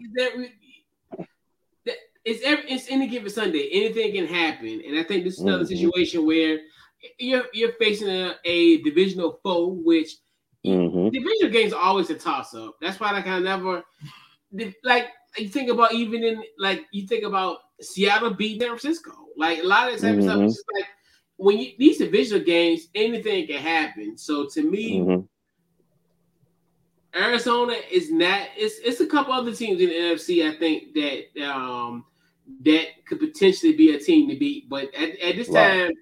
It's, every, it's any given Sunday. Anything can happen. And I think this is another mm-hmm. situation where you're, you're facing a, a divisional foe, which mm-hmm. divisional games are always a toss up. That's why like I never, like, you think about even in, like, you think about Seattle beat San Francisco. Like a lot of times, mm-hmm. it's like when you these divisional games, anything can happen. So to me, mm-hmm. Arizona is not. It's it's a couple other teams in the NFC. I think that um that could potentially be a team to beat. But at, at this time,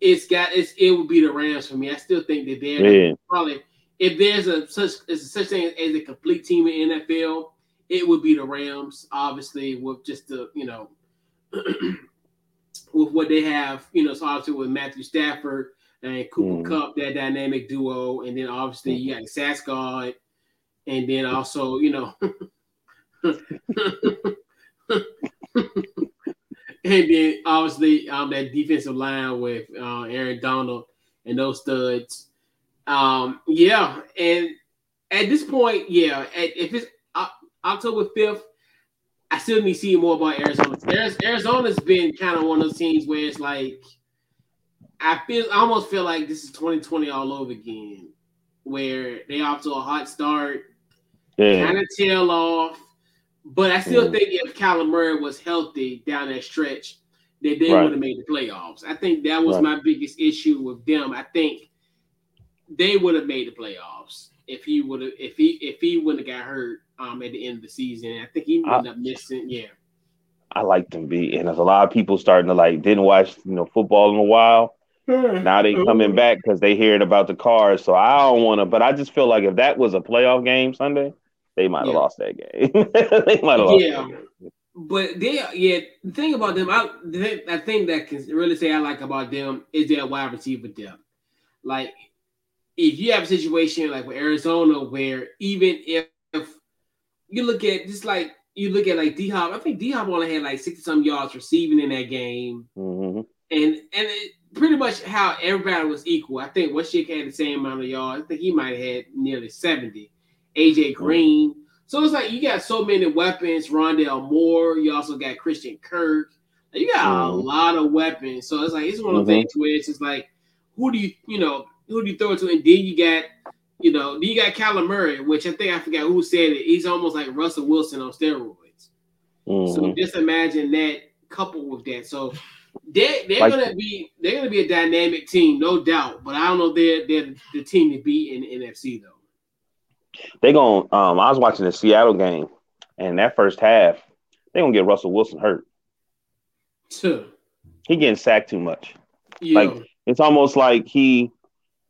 it's got it's it would be the Rams for me. I still think that they're yeah. probably if there's a such such thing as a complete team in NFL, it would be the Rams. Obviously, with just the you know with what they have, you know, so obviously with Matthew Stafford and Cooper mm. Kupp, that dynamic duo, and then obviously you got Sasquatch, and then also, you know, and then obviously um, that defensive line with uh, Aaron Donald and those studs. Um, yeah, and at this point, yeah, at, if it's uh, October fifth, I still need to see more about Arizona. Arizona's been kind of one of those teams where it's like I feel I almost feel like this is 2020 all over again, where they off to a hot start, yeah. kind of tail off. But I still think if Kyler Murray was healthy down that stretch, that they right. would have made the playoffs. I think that was right. my biggest issue with them. I think they would have made the playoffs if he would have if he if he wouldn't have got hurt um at the end of the season. I think he ended up missing. Yeah. I like them be, and there's a lot of people starting to like didn't watch you know football in a while. now they coming back because they heard about the cars. So I don't want to, but I just feel like if that was a playoff game Sunday, they might have yeah. lost that game. they might have yeah. But they, yeah, the thing about them, I, the, I think that can really say I like about them is their wide receiver depth. Like, if you have a situation like with Arizona, where even if, if you look at just like you look at like D Hop, I think D Hop only had like sixty some yards receiving in that game, mm-hmm. and and it, pretty much how everybody was equal. I think Washik had the same amount of yards. I think he might have had nearly seventy. AJ Green. So it's like you got so many weapons. Rondale Moore. You also got Christian Kirk. You got mm. a mm-hmm. lot of weapons. So it's like it's one of those mm-hmm. things where it's just like, who do you you know who do you throw it to? And then you got you know then you got Kyler Murray, which I think I forgot who said it. He's almost like Russell Wilson on steroids. Mm. So mm-hmm. just imagine that coupled with that. So they they're like, gonna be they're gonna be a dynamic team, no doubt. But I don't know they're they're the team to beat in the NFC though they going um I was watching the Seattle game and that first half, they gonna get Russell Wilson hurt. Sure. He getting sacked too much. Yeah. Like it's almost like he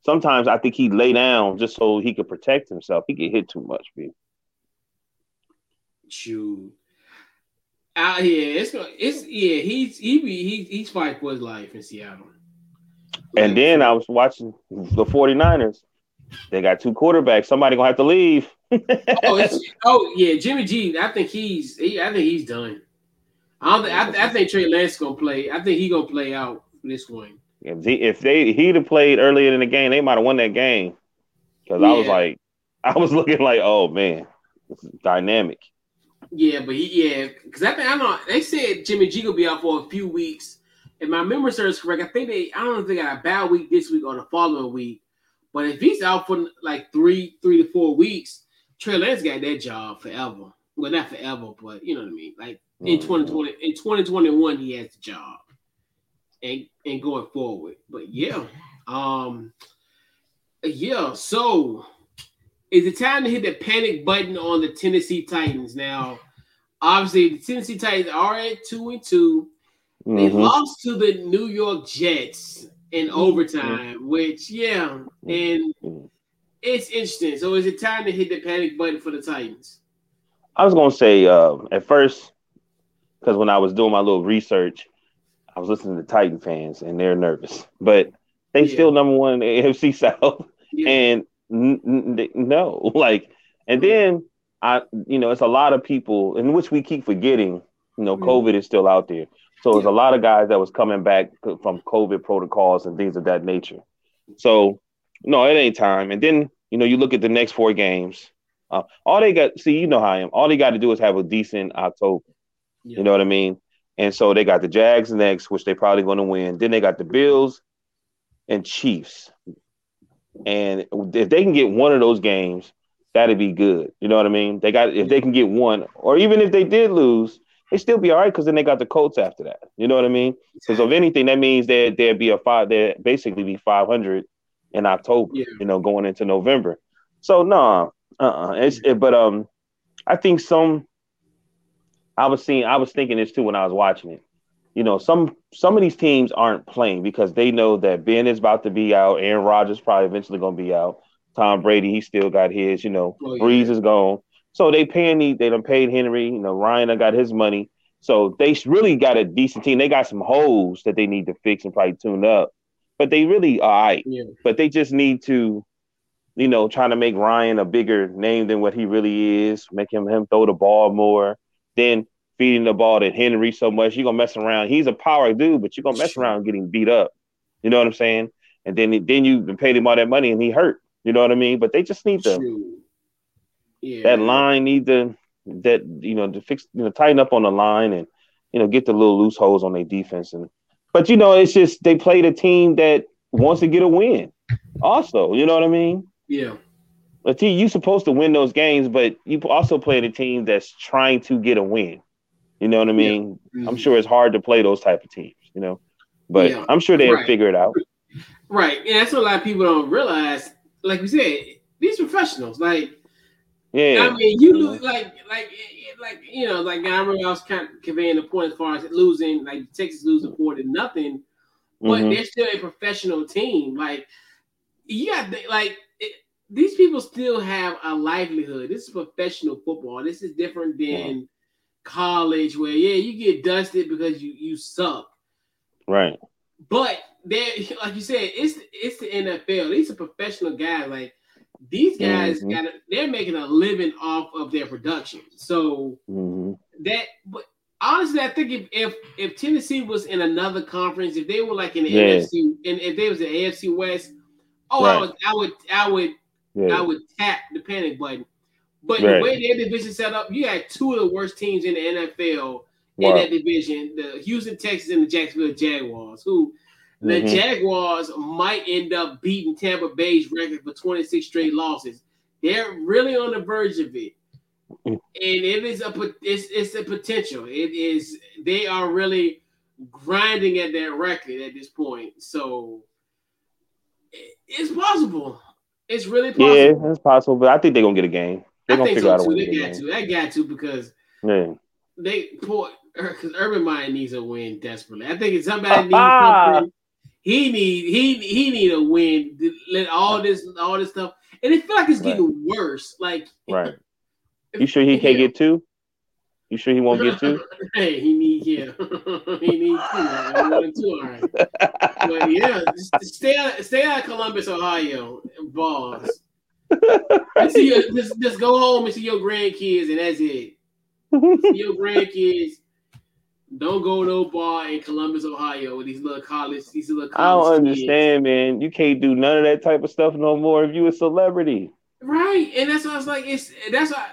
sometimes I think he lay down just so he could protect himself. He get hit too much, B. Shoot. Out here, it's it's yeah, he's he he he's fighting for his life in Seattle. And then I was watching the 49ers. They got two quarterbacks. Somebody gonna have to leave. oh, oh yeah, Jimmy G. I think he's. He, I think he's done. I don't. Think, I, I think Trey Lance gonna play. I think he gonna play out this one. If, he, if they he'd have played earlier in the game, they might have won that game. Because yeah. I was like, I was looking like, oh man, this is dynamic. Yeah, but he yeah, because I think I know they said Jimmy G gonna be out for a few weeks. If my memory serves correct, I think they I don't know if they got a bad week this week or the following week. But if he's out for like three, three to four weeks, Trey Lance got that job forever. Well, not forever, but you know what I mean. Like in 2020, mm-hmm. in 2021, he has the job. And and going forward. But yeah. Um yeah, so is it time to hit the panic button on the Tennessee Titans? Now, obviously, the Tennessee Titans are at two and 2 mm-hmm. They lost to the New York Jets in overtime, which yeah, and it's interesting. So is it time to hit the panic button for the Titans? I was gonna say uh, at first, because when I was doing my little research, I was listening to Titan fans and they're nervous, but they yeah. still number one in the AFC South, yeah. and n- n- no, like, and then I, you know, it's a lot of people in which we keep forgetting. You know, COVID is still out there. So there's a lot of guys that was coming back from COVID protocols and things of that nature. So no, it ain't time. And then you know you look at the next four games. Uh, all they got, see, you know how I am. All they got to do is have a decent October. Yeah. You know what I mean? And so they got the Jags next, which they're probably going to win. Then they got the Bills and Chiefs. And if they can get one of those games, that'd be good. You know what I mean? They got if they can get one, or even if they did lose, they still be all right because then they got the Colts after that. You know what I mean? Because of anything, that means that there'd be a five. There basically be five hundred in October. Yeah. You know, going into November. So no, nah, uh, uh-uh. it's it, but um, I think some. I was seeing. I was thinking this too when I was watching it. You know, some some of these teams aren't playing because they know that Ben is about to be out. Aaron Rodgers probably eventually going to be out. Tom Brady, he still got his. You know, oh, yeah. Brees is gone. So they paying the, they done paid Henry, you know, Ryan got his money. So they really got a decent team. They got some holes that they need to fix and probably tune up. But they really all right. Yeah. But they just need to, you know, trying to make Ryan a bigger name than what he really is, make him him throw the ball more, then feeding the ball to Henry so much. You're gonna mess around. He's a power dude, but you're gonna mess around getting beat up. You know what I'm saying? And then then you paid him all that money and he hurt. You know what I mean? But they just need to yeah. That line need to that you know to fix you know tighten up on the line and you know get the little loose holes on their defense and but you know it's just they played a team that wants to get a win. Also, you know what I mean? Yeah. A team you supposed to win those games, but you also play a team that's trying to get a win. You know what I mean? Yeah. Mm-hmm. I'm sure it's hard to play those type of teams, you know. But yeah. I'm sure they'll right. figure it out. Right. And that's what a lot of people don't realize. Like we said, these professionals, like yeah. I mean, you lose like like like you know like I remember I was kind of conveying the point as far as losing like Texas losing four to nothing, but mm-hmm. they're still a professional team. Like you got like it, these people still have a livelihood. This is professional football. This is different than yeah. college where yeah you get dusted because you you suck. Right. But they like you said, it's it's the NFL. These are professional guys. Like these guys mm-hmm. got they're making a living off of their production. So mm-hmm. that but honestly, I think if, if if Tennessee was in another conference, if they were like in the yeah. NFC and if they was the AFC West, oh right. I would I would I would yeah. I would tap the panic button. But right. the way their division set up, you had two of the worst teams in the NFL wow. in that division: the Houston Texans and the Jacksonville Jaguars, who the mm-hmm. Jaguars might end up beating Tampa Bay's record for 26 straight losses. They're really on the verge of it. Mm-hmm. And it is a it's it's a potential. It is they are really grinding at that record at this point. So it's possible. It's really possible. Yeah, it's possible, but I think they're gonna get a game. They're gonna figure so out a way. They got to. They got to because yeah. they poor because Urban Meyer needs a win desperately. I think it's somebody needs something he need he he need a win. Let all this all this stuff, and it feel like it's getting right. worse. Like right. You sure he can't get two? You sure he won't get two? hey, he need yeah, he needs two. One two, all right. But yeah, stay out, stay out of Columbus, Ohio, balls. see your, just just go home and see your grandkids, and that's it. See your grandkids don't go no bar in Columbus, Ohio with these little college, these little college I don't understand, kids. man. You can't do none of that type of stuff no more if you a celebrity. Right. And that's why I was like, it's that's why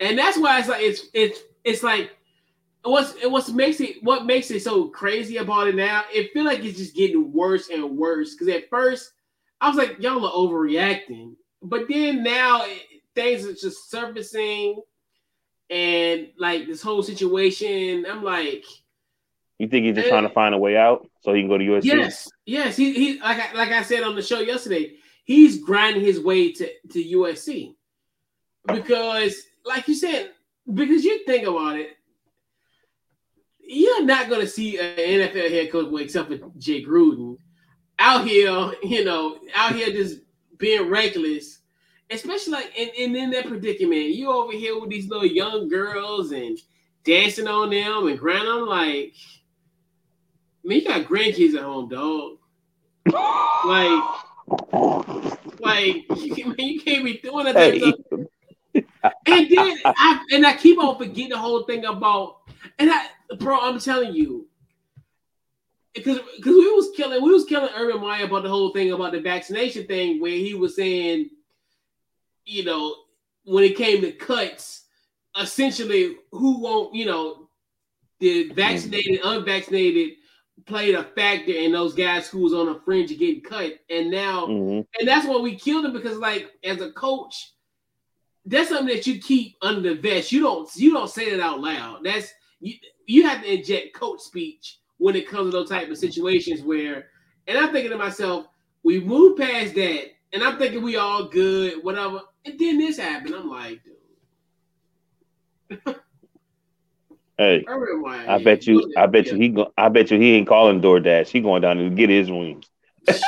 and that's why it's like it's it's it's like what's what makes it what makes it so crazy about it now, it feel like it's just getting worse and worse. Cause at first I was like, y'all are overreacting. But then now things are just surfacing and like this whole situation, I'm like, you think he's just eh. trying to find a way out so he can go to USC? Yes, yes. He he like I, like I said on the show yesterday, he's grinding his way to to USC because, like you said, because you think about it, you're not going to see an NFL head coach, well, except for Jay Gruden, out here, you know, out here just being reckless especially like in, in, in that predicament, you over here with these little young girls and dancing on them and grinding on like, man, you got grandkids at home, dog. like, like you, man, you can't be doing that. Hey. and then I and I keep on forgetting the whole thing about and I bro, I'm telling you. Because because we was killing we was killing Urban Meyer about the whole thing about the vaccination thing where he was saying you know, when it came to cuts, essentially who won't, you know, the vaccinated, unvaccinated played a factor in those guys who was on the fringe of getting cut. And now, mm-hmm. and that's why we killed him because, like, as a coach, that's something that you keep under the vest. You don't you don't say it out loud. That's you you have to inject coach speech when it comes to those type of situations where and I'm thinking to myself, we moved past that, and I'm thinking we all good, whatever. And then this happened. I'm like, dude. Hey, I bet you, I bet you he, go, I bet you he ain't calling DoorDash. He going down to get his wings. that's,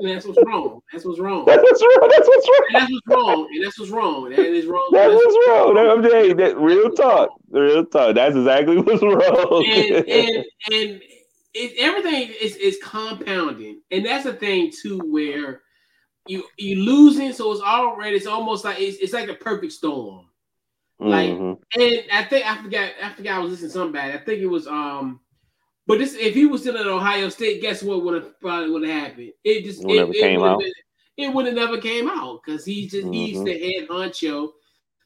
that's, what's wrong. That's what's wrong. That's what's wrong. That's what's wrong. And that's what's wrong. And that's what's wrong. That is wrong. That's, that's what's wrong. wrong. I'm saying that real talk. Real talk. That's exactly what's wrong. And and, and it, everything is is compounding, and that's the thing too, where you you losing, so it's already it's almost like it's, it's like a perfect storm. Like, mm-hmm. and I think I forgot. I forgot I was listening to somebody. I think it was um, but this if he was still at Ohio State, guess what would have probably would have happened? It just it, it, came out. Been, it would have never came out because he's just mm-hmm. he's the head honcho.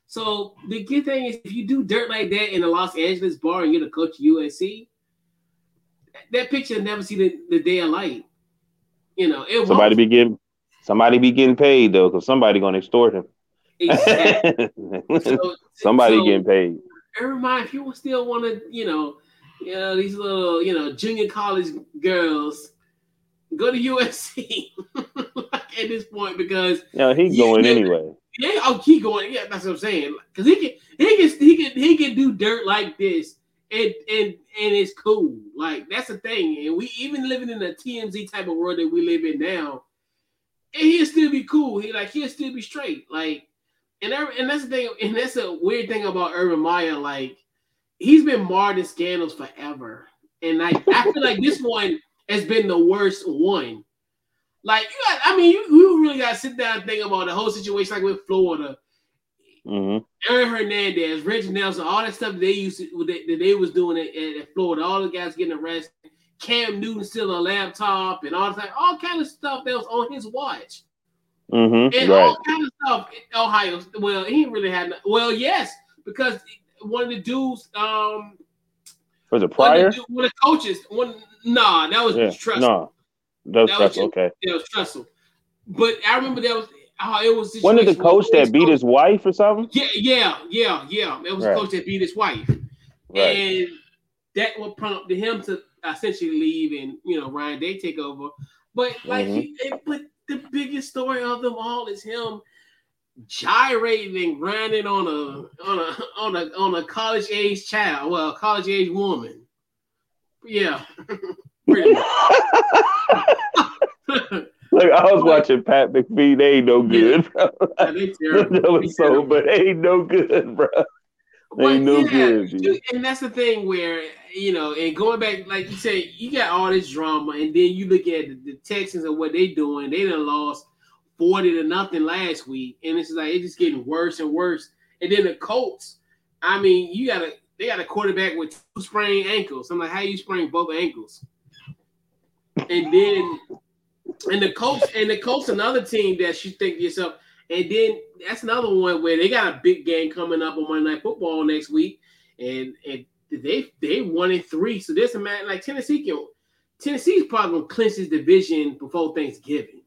So the good thing is if you do dirt like that in a Los Angeles bar and you're the coach of USC, that picture never see the, the day of light. You know, somebody won't. be getting somebody be getting paid though, because somebody gonna extort him. Exactly. so, Somebody so, getting paid. Everybody, if you still want to, you know, you know, these little, you know, junior college girls, go to USC at this point because yeah, he's going anyway. Yeah, oh, I'll keep going. Yeah, that's what I'm saying. Because he can, he can, he can, he can do dirt like this, and and and it's cool. Like that's the thing. And we even living in a TMZ type of world that we live in now, and he'll still be cool. He like he'll still be straight. Like and every, and that's the thing, and that's a weird thing about Urban Meyer. Like he's been marred in scandals forever, and I I feel like this one has been the worst one. Like you got, I mean, you, you really got to sit down and think about the whole situation, like with Florida. Mm-hmm. Aaron Hernandez, Rich Nelson, all that stuff they used to, that, that they was doing at, at, Florida, all the guys getting arrested, Cam Newton still a laptop and all that, all kind of stuff that was on his watch. Mm-hmm, and right. all kind of stuff. Ohio, well, he really had. No, well, yes, because one of the dudes, um, was it Pryor? One of the, one of the coaches, one, nah, that was yeah, Tressel. Nah, that was, that was okay. That was Tressel. But I remember that was how it was. One of the coach that beat coach. his wife or something. Yeah, yeah, yeah, yeah. It was right. a coach that beat his wife, right. and that would prompt him to essentially leave and you know Ryan Day take over. But like, mm-hmm. he, but the biggest story of them all is him gyrating and grinding on a on a on a on a college age child, well, college age woman. Yeah. pretty much. Like I was watching Pat McAfee, they ain't no good, yeah. Yeah, they terrible. so, but they ain't no good, bro. They ain't no yeah, good. And that's the thing where you know, and going back, like you say, you got all this drama, and then you look at the, the Texans and what they doing. They done lost forty to nothing last week, and it's like it's just getting worse and worse. And then the Colts, I mean, you got a they got a quarterback with two sprained ankles. I'm like, how you sprain both ankles? And then, and the Colts, and the Colts, another team that you think to yourself, and then that's another one where they got a big game coming up on Monday Night Football next week, and and they they one in three. So there's a man like Tennessee can Tennessee's probably gonna clinch this division before Thanksgiving.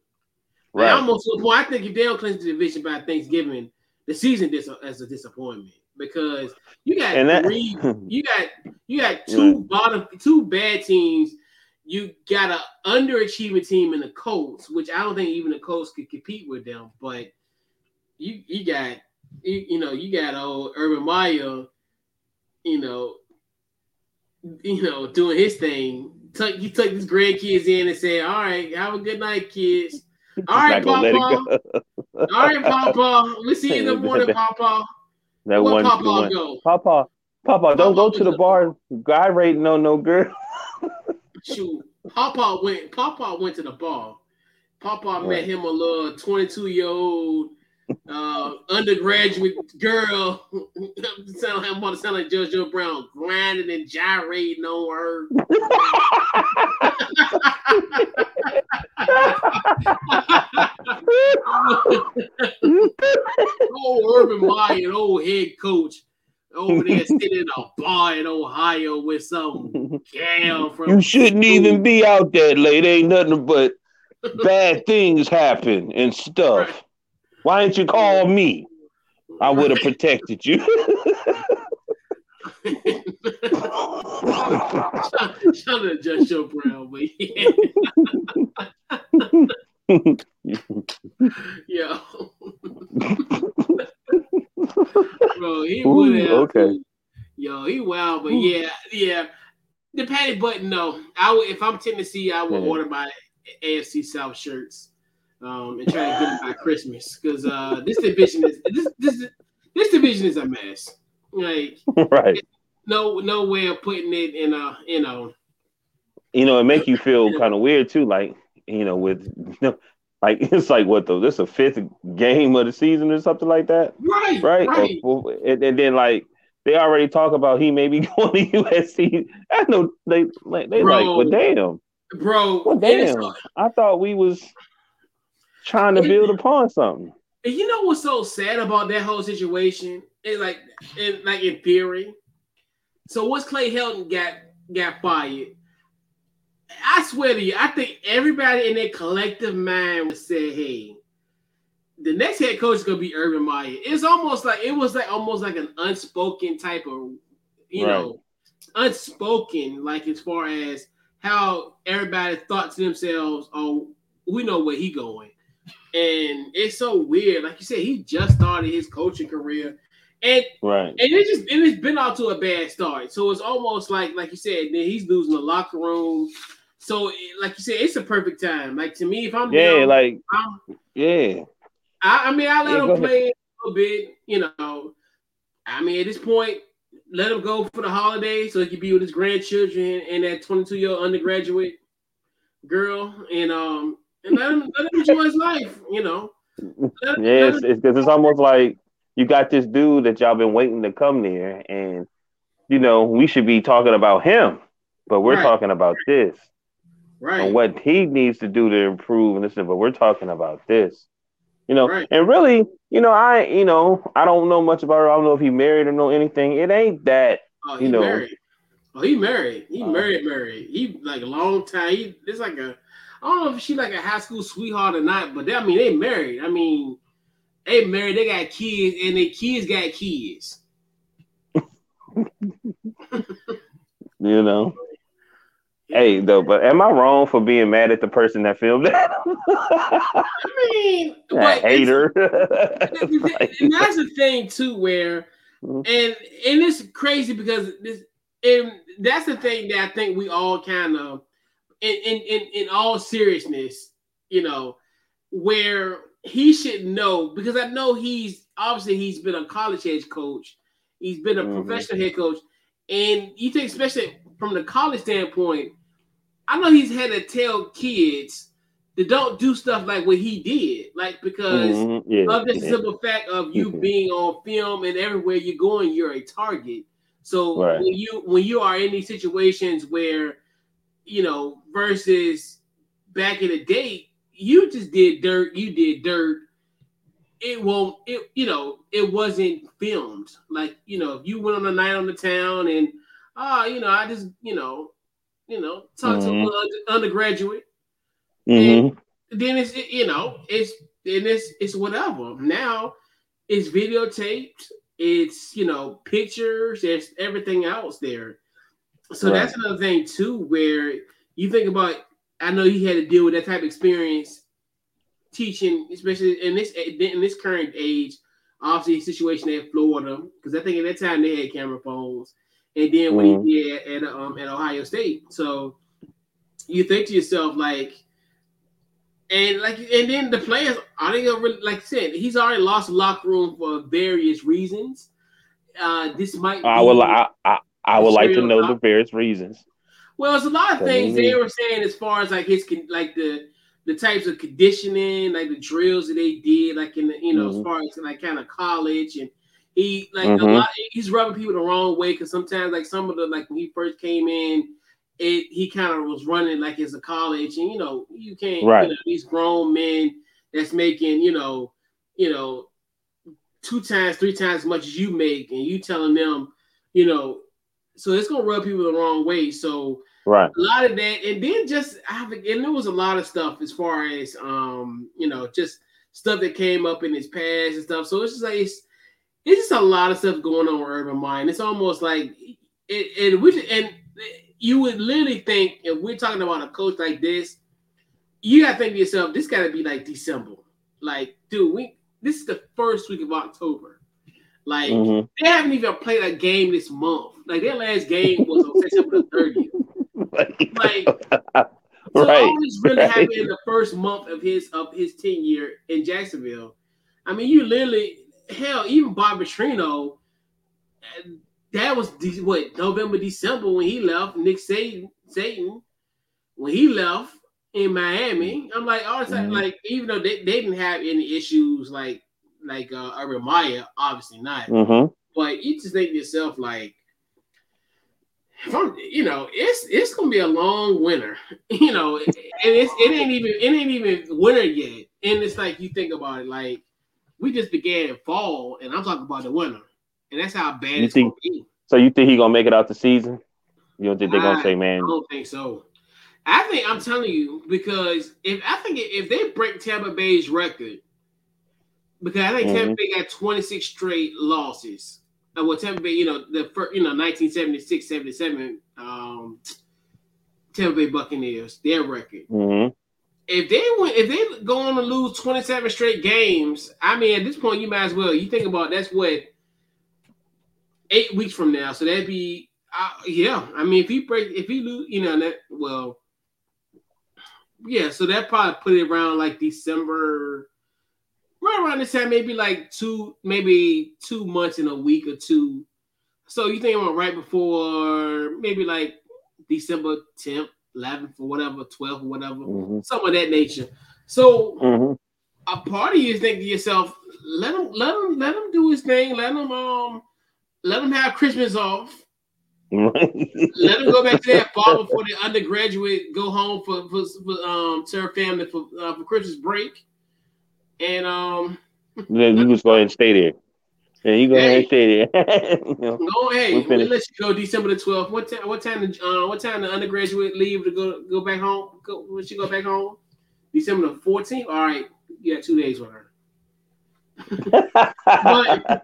Right. Like almost to the point. I think if they don't clinch the division by Thanksgiving, the season dis- as a disappointment because you got that, three, you got you got two bottom two bad teams. You got an underachieving team in the Colts, which I don't think even the Colts could compete with them. But you you got you, you know you got old Urban Meyer, you know you know, doing his thing. Took he took his grandkids in and said, "All right, have a good night, kids." All right, Papa. All right, Papa. We'll see you in the morning, Papa. That Where one, Papa one. go? Papa, Papa, don't Papa go to the bar. Guy rating no no girl. Shoot, Papa went. Papa went to the bar. Papa right. met him a little twenty-two year old uh, undergraduate girl. sound, I'm about to sound like JoJo Brown, grinding and gyrating on her. old Urban Meyer, old head coach, over there sitting in a bar in Ohio with some gal from. You shouldn't even be out that late. Ain't nothing but bad things happen and stuff. Right. Why didn't you call me? I would have protected you. Shout out to Just Joe Brown, but yeah. Yo. Bro, he would have. Okay. Yo, he wild, but yeah, yeah. The Patty Button, though. I would, if I'm Tennessee, I would yeah. order my AFC South shirts um, and try to get them by Christmas because uh, this division is this this this division is a mess. Like, right? No, no way of putting it in a you know. You know, it make you feel kind of weird too. Like, you know, with you know, like it's like what though? This is a fifth game of the season or something like that, right? Right. right. Or, and, and then like they already talk about he may be going to USC. I know they they bro, like, well, damn, bro. Well, damn. I thought we was trying to build upon something. And you know what's so sad about that whole situation? It's like, in like in theory. So once Clay Helton got got fired, I swear to you, I think everybody in their collective mind would say, "Hey, the next head coach is gonna be Urban Meyer." It's almost like it was like almost like an unspoken type of, you right. know, unspoken like as far as how everybody thought to themselves, "Oh, we know where he going," and it's so weird. Like you said, he just started his coaching career. And right, and it just and it's been off to a bad start. So it's almost like, like you said, he's losing the locker room. So, like you said, it's a perfect time. Like to me, if I'm yeah, like I'm, yeah, I, I, mean, I let yeah, him play ahead. a little bit. You know, I mean, at this point, let him go for the holiday so he can be with his grandchildren and that 22 year old undergraduate girl, and um, and let him let him enjoy his life. You know. Let, yeah, it's because it's almost like you got this dude that y'all been waiting to come there, and you know we should be talking about him, but we're right. talking about this right? And what he needs to do to improve and listen, but we're talking about this, you know. Right. And really, you know, I, you know, I don't know much about her. I don't know if he married or know anything. It ain't that, oh, you know. Married. Oh, he married. He uh, married, married. He like a long time. He it's like a, I don't know if she like a high school sweetheart or not, but they, I mean they married. I mean, they married. They got kids, and their kids got kids. you know. Hey, though, but am I wrong for being mad at the person that filmed that? I mean, a hater. and that's the thing too, where and and it's crazy because this and that's the thing that I think we all kind of in in in, in all seriousness, you know, where he should know because I know he's obviously he's been a college head coach, he's been a mm-hmm. professional head coach, and you think especially from the college standpoint, I know he's had to tell kids to don't do stuff like what he did, like because mm-hmm. yeah, of the yeah. simple fact of you mm-hmm. being on film and everywhere you're going, you're a target. So right. when you when you are in these situations where you know versus back in the day, you just did dirt, you did dirt. It won't, it you know, it wasn't filmed. Like you know, if you went on a night on the town and ah, oh, you know, I just you know you know, talk mm-hmm. to an undergraduate. Mm-hmm. And then it's you know, it's then it's it's whatever. Now it's videotaped, it's you know, pictures, there's everything else there. So right. that's another thing too, where you think about I know he had to deal with that type of experience teaching, especially in this in this current age, obviously situation at Florida, because I think at that time they had camera phones and then when mm-hmm. he did at um at Ohio State. So you think to yourself like, and like, and then the players are they gonna really, like I said, he's already lost locker room for various reasons. Uh, this might. I would. I, I, I would like to know the various reasons. Well, it's a lot of things they were saying as far as like his like the the types of conditioning, like the drills that they did, like in the you know mm-hmm. as far as like kind of college and he like mm-hmm. a lot. He's rubbing people the wrong way because sometimes like some of the like when he first came in, it he kind of was running like as a college, and you know you can't right. You know, these grown men that's making you know you know two times three times as much as you make, and you telling them you know so it's gonna rub people the wrong way. So right, a lot of that, and then just I and there was a lot of stuff as far as um you know just stuff that came up in his past and stuff. So it's just like it's, it's just a lot of stuff going on with Urban Meyer. It's almost like it, and we and you would literally think if we're talking about a coach like this, you gotta think to yourself, this gotta be like December. Like, dude, we this is the first week of October. Like mm-hmm. they haven't even played a game this month. Like their last game was on September the 30th. like so right, all this really right. happened in the first month of his of his tenure in Jacksonville. I mean, you literally hell, even Bob Petrino, that was what November, December when he left. Nick Saban, Satan when he left in Miami. I'm like all the time, mm-hmm. like even though they, they didn't have any issues like like uh Urban obviously not. Mm-hmm. But you just think to yourself like if I'm, you know, it's it's gonna be a long winter, you know, and it's it ain't even it ain't even winter yet, and it's like you think about it, like we just began fall, and I'm talking about the winter, and that's how bad you it's think, gonna be. So you think he gonna make it out the season? You don't think they're gonna say, man? I don't think so. I think I'm telling you because if I think if they break Tampa Bay's record, because I think mm-hmm. Tampa Bay got 26 straight losses. Uh, well, Tampa Bay, you know, the first, you know, 1976, 77, um, Tampa Bay Buccaneers, their record. Mm-hmm. If they went, if they go on to lose 27 straight games, I mean, at this point, you might as well. You think about that's what eight weeks from now. So that'd be, uh, yeah. I mean, if he break, if he lose, you know, that well, yeah. So that probably put it around like December right around this time, maybe like two, maybe two months in a week or two. So you think about right before maybe like December 10th, 11th, or whatever, 12th, or whatever, mm-hmm. something of that nature. So mm-hmm. a part of you is thinking to yourself, let him, let him, let him do his thing. Let him, um, let him have Christmas off. let him go back to that fall before the undergraduate go home for for, for um to her family for uh, for Christmas break. And um, you just go ahead and stay there. Yeah, you go hey, ahead and stay there. you know, no, hey, we'll let you go December the twelfth. What time? What time? Uh, what time the undergraduate leave to go go back home? Go when she go back home? December the fourteenth. All right, you got two days with her. but,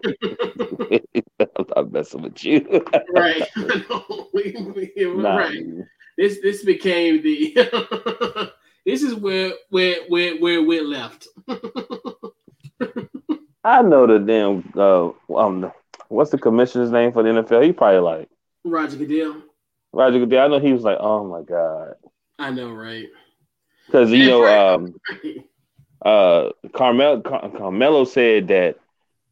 I'm not messing with you. right. we, we, nah. Right. This this became the this is where where where where we're left. I know the damn uh um what's the commissioner's name for the NFL? He probably like Roger Goodell. Roger Goodell. I know he was like, oh my god. I know, right? Because you know, um, uh, Carmel Car- Carmelo said that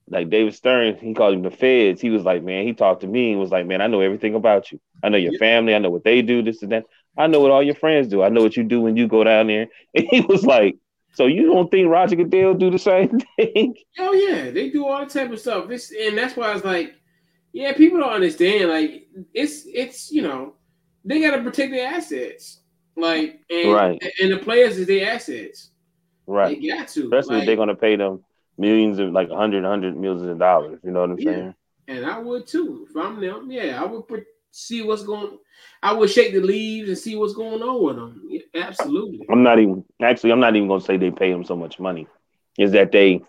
like David Stern, he called him the feds. He was like, man, he talked to me and was like, man, I know everything about you. I know your family. I know what they do. This and that. I know what all your friends do. I know what you do when you go down there. And he was like, so you don't think Roger Goodell do the same thing? Oh yeah, they do all type of stuff. This and that's why I was like, yeah, people don't understand. Like it's it's you know they got to protect their assets. Like and right. and the players is their assets. Right. They got to. Especially like, if they're gonna pay them millions of like a hundred, hundred millions of dollars. You know what I'm yeah. saying? And I would too. If I'm them, yeah, I would see what's going I would shake the leaves and see what's going on with them. Yeah, absolutely. I'm not even actually. I'm not even going to say they pay them so much money. Is that they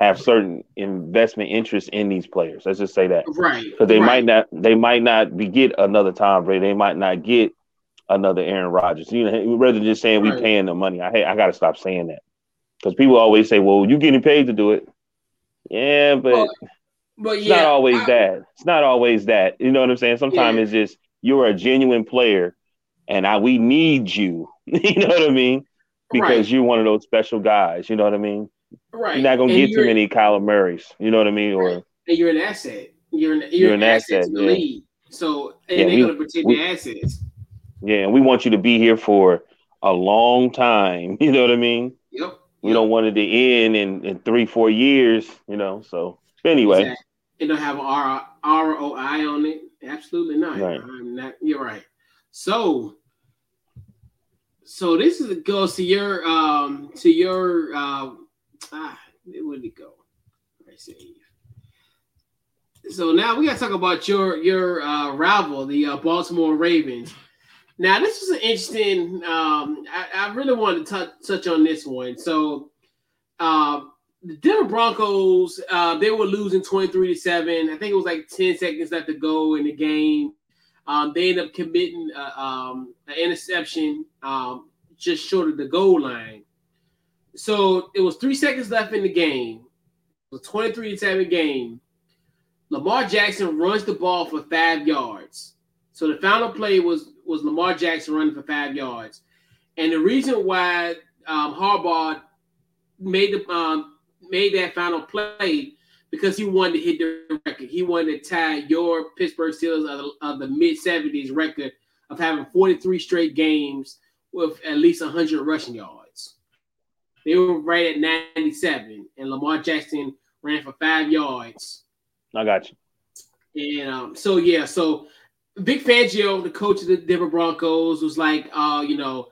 have certain investment interests in these players? Let's just say that, right? Because they right. might not. They might not be get another Tom Brady. They might not get another Aaron Rodgers. You know, rather than just saying right. we paying them money. I hey, I got to stop saying that because people always say, "Well, you getting paid to do it." Yeah, but. Well, but it's yeah, not always I, that. It's not always that. You know what I'm saying? Sometimes yeah. it's just you're a genuine player, and I we need you. you know what I mean? Because right. you're one of those special guys. You know what I mean? Right. You're not gonna and get too many Kyler Murrays. You know what I mean? Or and you're an asset. You're an you're, you're an, an, asset, to the yeah. league. So and yeah, they're we, gonna protect we, the assets. Yeah, and we want you to be here for a long time. You know what I mean? Yep. We don't want it to end in, in three, four years, you know. So anyway. Exactly. It don't have R ROI on it. Absolutely not. Right. I'm not. You're right. So, so this is goes to your um to your uh, ah where did it go? I see. So now we got to talk about your your uh, rival, the uh, Baltimore Ravens. Now this is an interesting. Um, I, I really wanted to t- touch on this one. So uh, the Denver Broncos, uh, they were losing 23 to 7. I think it was like 10 seconds left to go in the game. Um, they ended up committing uh, um, an interception um, just short of the goal line. So it was three seconds left in the game. It was 23 to 7 game. Lamar Jackson runs the ball for five yards. So the final play was was Lamar Jackson running for five yards. And the reason why um, Harbaugh made the um, made that final play because he wanted to hit the record. He wanted to tie your Pittsburgh Steelers of the, of the mid 70s record of having 43 straight games with at least 100 rushing yards. They were right at 97, and Lamar Jackson ran for five yards. I got you. And um, so, yeah, so Vic Fangio, the coach of the Denver Broncos, was like, uh, you know,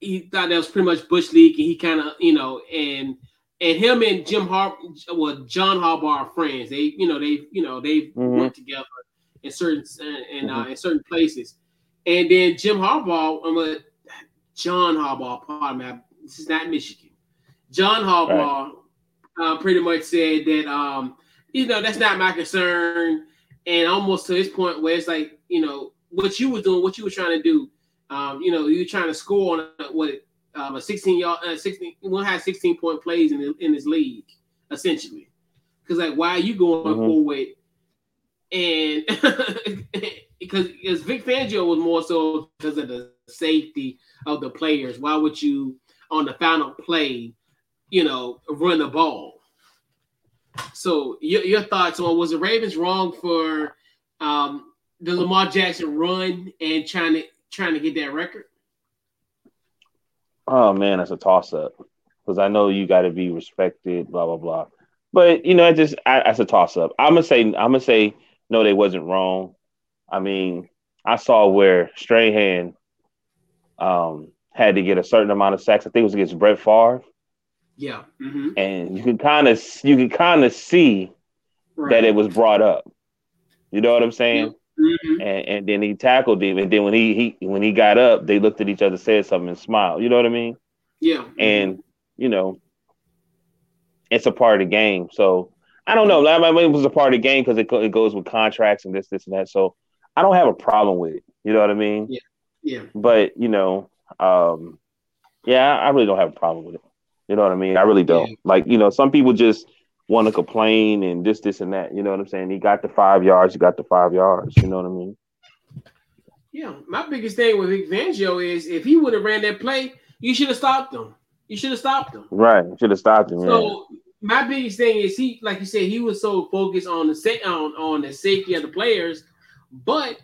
he thought that was pretty much Bush League, and he kind of, you know, and – and him and Jim Har well John Harbaugh are friends. They you know they you know they mm-hmm. work together in certain in, uh, mm-hmm. in certain places. And then Jim Harbaugh, I'm a John Harbaugh, pardon me, this is not Michigan. John Harbaugh right. uh, pretty much said that um, you know that's not my concern, and almost to this point where it's like you know what you were doing, what you were trying to do. Um, you know, you were trying to score on what um, a 16 yard, uh, 16, will have 16 point plays in, in this league, essentially. Because like, why are you going mm-hmm. forward? And because because Vic Fangio was more so because of the safety of the players. Why would you on the final play, you know, run the ball? So your, your thoughts on was the Ravens wrong for um, the Lamar Jackson run and trying to trying to get that record? Oh man, that's a toss up because I know you got to be respected, blah blah blah. But you know, it just I, that's a toss up. I'm gonna say I'm gonna say no, they wasn't wrong. I mean, I saw where Strahan um, had to get a certain amount of sacks. I think it was against Brett Favre. Yeah, mm-hmm. and you can kind of you can kind of see right. that it was brought up. You know what I'm saying? Mm-hmm. And, and then he tackled him, and then when he, he when he got up, they looked at each other, said something, and smiled. You know what I mean? Yeah. And you know, it's a part of the game. So I don't know. I mean, it was a part of the game because it, it goes with contracts and this, this, and that. So I don't have a problem with it. You know what I mean? Yeah. Yeah. But you know, um, yeah, I really don't have a problem with it. You know what I mean? I really don't. Yeah. Like, you know, some people just want to complain and this, this, and that. You know what I'm saying? He got the five yards. He got the five yards. You know what I mean? Yeah. My biggest thing with Vic Fangio is if he would have ran that play, you should have stopped him. You should have stopped him. Right. Should have stopped him. So yeah. my biggest thing is he, like you said, he was so focused on the sa- on on the safety of the players. But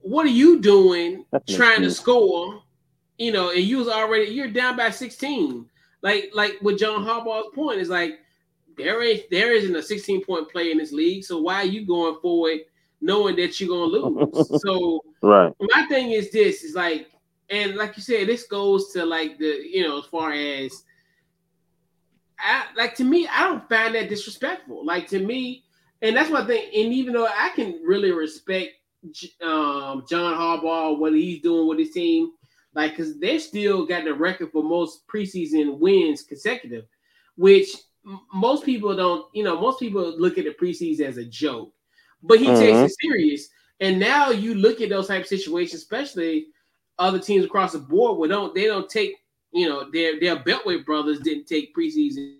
what are you doing That's trying to score? You know, and you was already you're down by 16. Like like with John Harbaugh's point is like there is there isn't a 16 point play in this league. So why are you going forward knowing that you're gonna lose? so right. My thing is this is like, and like you said, this goes to like the you know as far as I, like to me, I don't find that disrespectful. Like to me, and that's my thing. And even though I can really respect um, John Harbaugh, what he's doing with his team, like because they still got the record for most preseason wins consecutive, which most people don't, you know, most people look at the preseason as a joke, but he mm-hmm. takes it serious. And now you look at those type of situations, especially other teams across the board, where don't they don't take, you know, their their Beltway brothers didn't take preseason,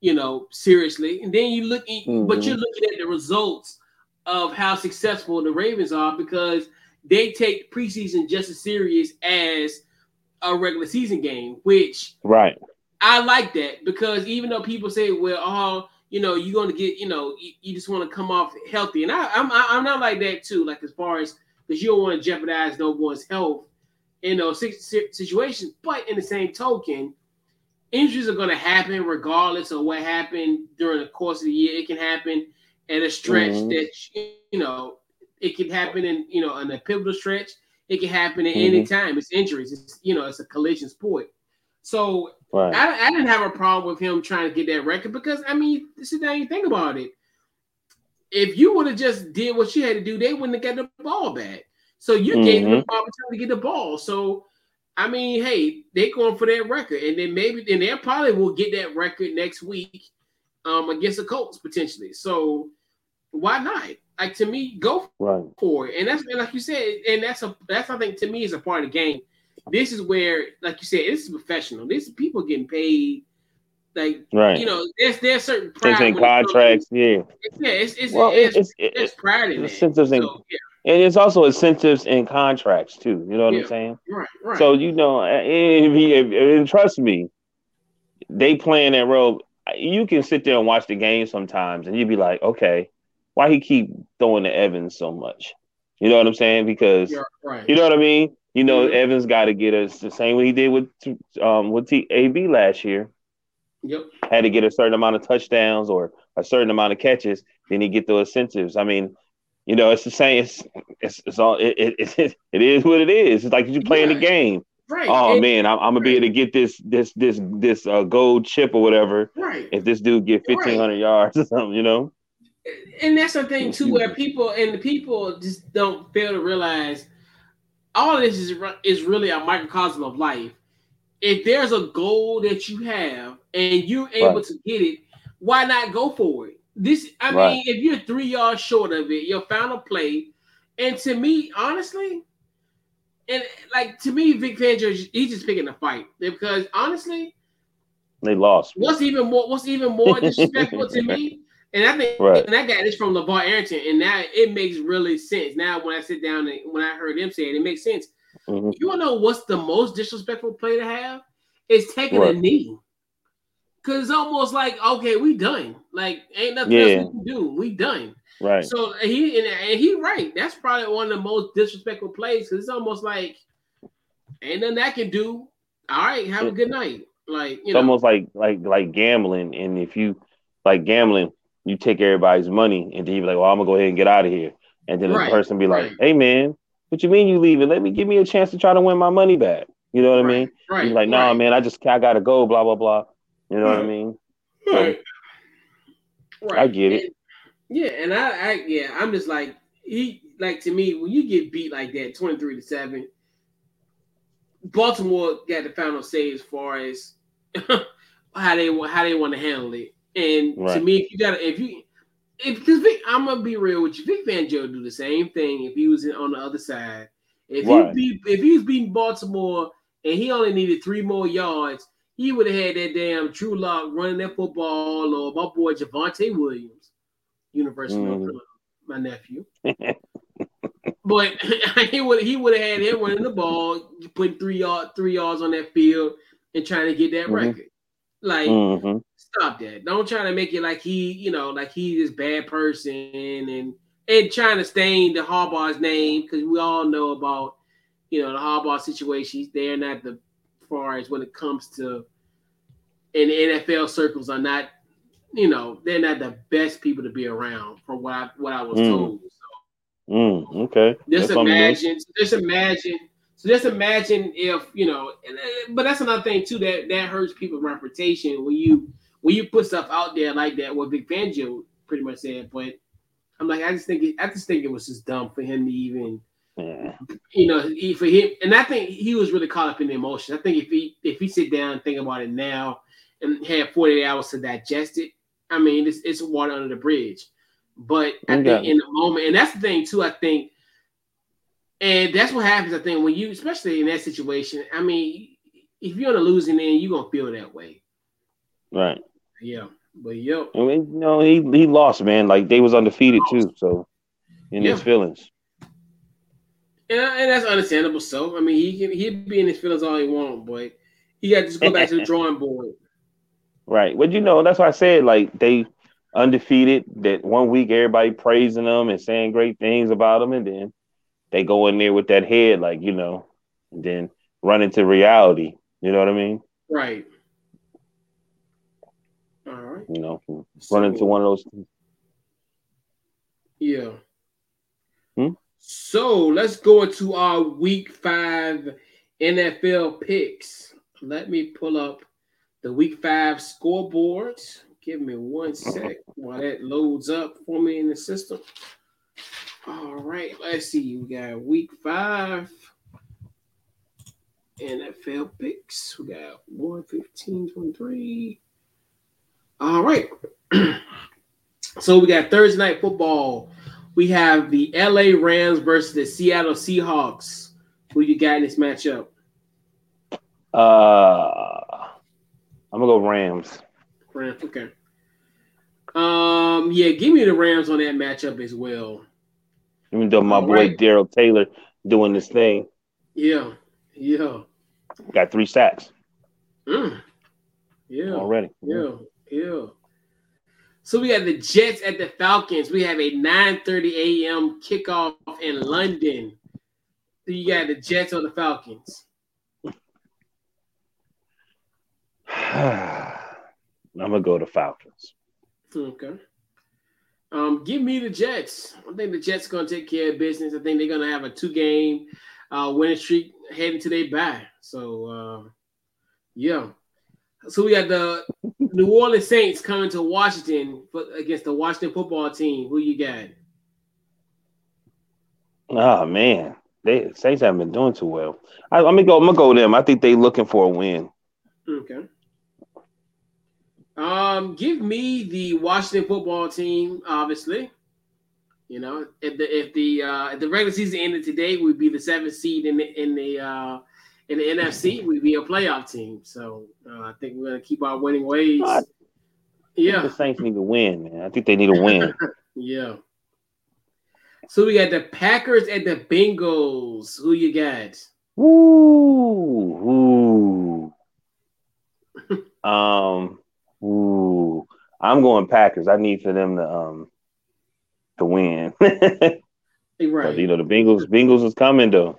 you know, seriously. And then you look, mm-hmm. but you're looking at the results of how successful the Ravens are because they take preseason just as serious as a regular season game, which right I like that because even though people say, well, oh, you know, you're going to get, you know, you, you just want to come off healthy. And I, I'm, I'm not like that too. Like as far as, because you don't want to jeopardize no one's health in those situations. But in the same token, injuries are going to happen regardless of what happened during the course of the year. It can happen at a stretch mm-hmm. that, you know, it can happen in, you know, in a pivotal stretch. It can happen at mm-hmm. any time. It's injuries. It's, you know, it's a collision sport. So right. I, I, didn't have a problem with him trying to get that record because I mean, sit down and you think about it. If you would have just did what you had to do, they wouldn't have got the ball back. So you mm-hmm. gave them the opportunity to get the ball. So I mean, hey, they going for that record, and then maybe then they probably will get that record next week, um, against the Colts potentially. So why not? Like to me, go right. for it. And that's and like you said, and that's a that's I think to me is a part of the game. This is where, like you said, this is professional. This is people getting paid. Like right, you know, there's there's certain pride in contracts. yeah, yeah, it's it's well, it's, it's, it's, it's pride in it. Incentives so, yeah. and it's also incentives in contracts too. You know what yeah. I'm saying? Right, right. So you know, if, if, if, trust me, they playing that role. You can sit there and watch the game sometimes, and you'd be like, okay, why he keep throwing to Evans so much? You know what I'm saying? Because right. you know what I mean. You know, mm-hmm. Evans got to get us the same way he did with um with T- AB last year. Yep. Had to get a certain amount of touchdowns or a certain amount of catches, then he get those incentives. I mean, you know, it's the same. It's it's, it's all it, it, it, it is what it is. It's like you playing yeah. the game. Right. Oh man, I'm, I'm gonna be able to get this this this this uh, gold chip or whatever. Right. If this dude get 1500 right. yards or something, you know and that's the thing too, where people and the people just don't fail to realize all this is is really a microcosm of life. If there's a goal that you have and you're able right. to get it, why not go for it? This, I right. mean, if you're three yards short of it, your final play, and to me, honestly, and like to me, Vic Fangio, he's just picking a fight because honestly, they lost. What's even more? What's even more disrespectful to me and I think right. and I got this from LeVar Arrington, and now it makes really sense. Now when I sit down and when I heard him say it, it makes sense. Mm-hmm. You wanna know what's the most disrespectful play to have? It's taking right. a knee. Cause it's almost like, okay, we done. Like ain't nothing yeah. else we can do. We done. Right. So he and, and he right. That's probably one of the most disrespectful plays because it's almost like ain't nothing I can do. All right, have a good night. Like you it's know. almost like like like gambling. And if you like gambling, you take everybody's money and then you be like, well, I'm gonna go ahead and get out of here. And then right, the person be like, right. hey man, what you mean you leaving? Let me give me a chance to try to win my money back. You know what right, I mean? Right. You're like, nah, man, I just I gotta go, blah blah blah. You know what I mean? Right. So. I get it. And, yeah, and I, I yeah, I'm just like he like to me when you get beat like that, 23 to 7, Baltimore got the final say as far as how they how they want to handle it. And right. to me, if you got if you if because I'm gonna be real with you, Vic Fangio do the same thing if he was on the other side. If right. he beat, if he was beating Baltimore and he only needed three more yards, he would have had that damn Drew Lock running that football or my boy Javonte Williams, University mm. of North my nephew. but he would he would have had him running the ball, putting three yard three yards on that field and trying to get that mm-hmm. record. Like mm-hmm stop that. Don't try to make it like he, you know, like he's this bad person and and trying to stain the Harbaugh's name because we all know about, you know, the Harbaugh situation. They're not the far as when it comes to in NFL circles are not, you know, they're not the best people to be around from what I what I was mm. told. So, mm, okay. Just that's imagine, just imagine. So just imagine if you know, but that's another thing too that that hurts people's reputation when you when you put stuff out there like that, what Vic Fangio pretty much said. But I'm like, I just think it, I just think it was just dumb for him to even, yeah. you know, for him. And I think he was really caught up in the emotion. I think if he if he sit down and think about it now and had 48 hours to digest it, I mean, it's it's water under the bridge. But I okay. think in the moment, and that's the thing too. I think, and that's what happens. I think when you, especially in that situation, I mean, if you're on the losing end, you're gonna feel that way. Right. Yeah, but yep. I mean, you know, he he lost, man. Like they was undefeated too, so in yeah. his feelings. And, uh, and that's understandable. So I mean, he can he be in his feelings all he want, but he got to just go back to the drawing board. Right. But you know, that's why I said like they undefeated. That one week everybody praising them and saying great things about them, and then they go in there with that head, like you know, and then run into reality. You know what I mean? Right. All right. You know, so, run into one of those. Yeah. Hmm? So let's go into our week five NFL picks. Let me pull up the week five scoreboard. Give me one sec while that loads up for me in the system. All right, let's see. We got week five NFL picks. We got 115, 23. All right. so we got Thursday night football. We have the LA Rams versus the Seattle Seahawks. Who you got in this matchup? Uh, I'm gonna go Rams. Rams, okay. Um, yeah, give me the Rams on that matchup as well. Even though my All boy right. Darrell Taylor doing this thing. Yeah, yeah. Got three sacks. Mm. Yeah. Already. Yeah, yeah. So we have the Jets at the Falcons. We have a 9:30 a.m. kickoff in London. So you got the Jets or the Falcons? I'm gonna go to Falcons. Okay. Um, give me the Jets. I think the Jets gonna take care of business. I think they're gonna have a two-game uh, winning streak heading to their bye. So uh, yeah. So we got the New Orleans Saints coming to Washington against the Washington football team. Who you got? Oh man, they Saints haven't been doing too well. I, am gonna go. I'm gonna go with them. I think they looking for a win. Okay. Um, give me the Washington football team. Obviously, you know if the if the uh, if the regular season ended today, we'd be the seventh seed in the in the uh, in the NFC. We'd be a playoff team. So uh, I think we're gonna keep our winning ways. I yeah, the Saints need to win, man. I think they need to win. yeah. So we got the Packers and the Bengals. Who you got? Ooh, ooh. um, ooh. I'm going Packers. I need for them to um to win. right. You know the Bengals. Bengals is coming though.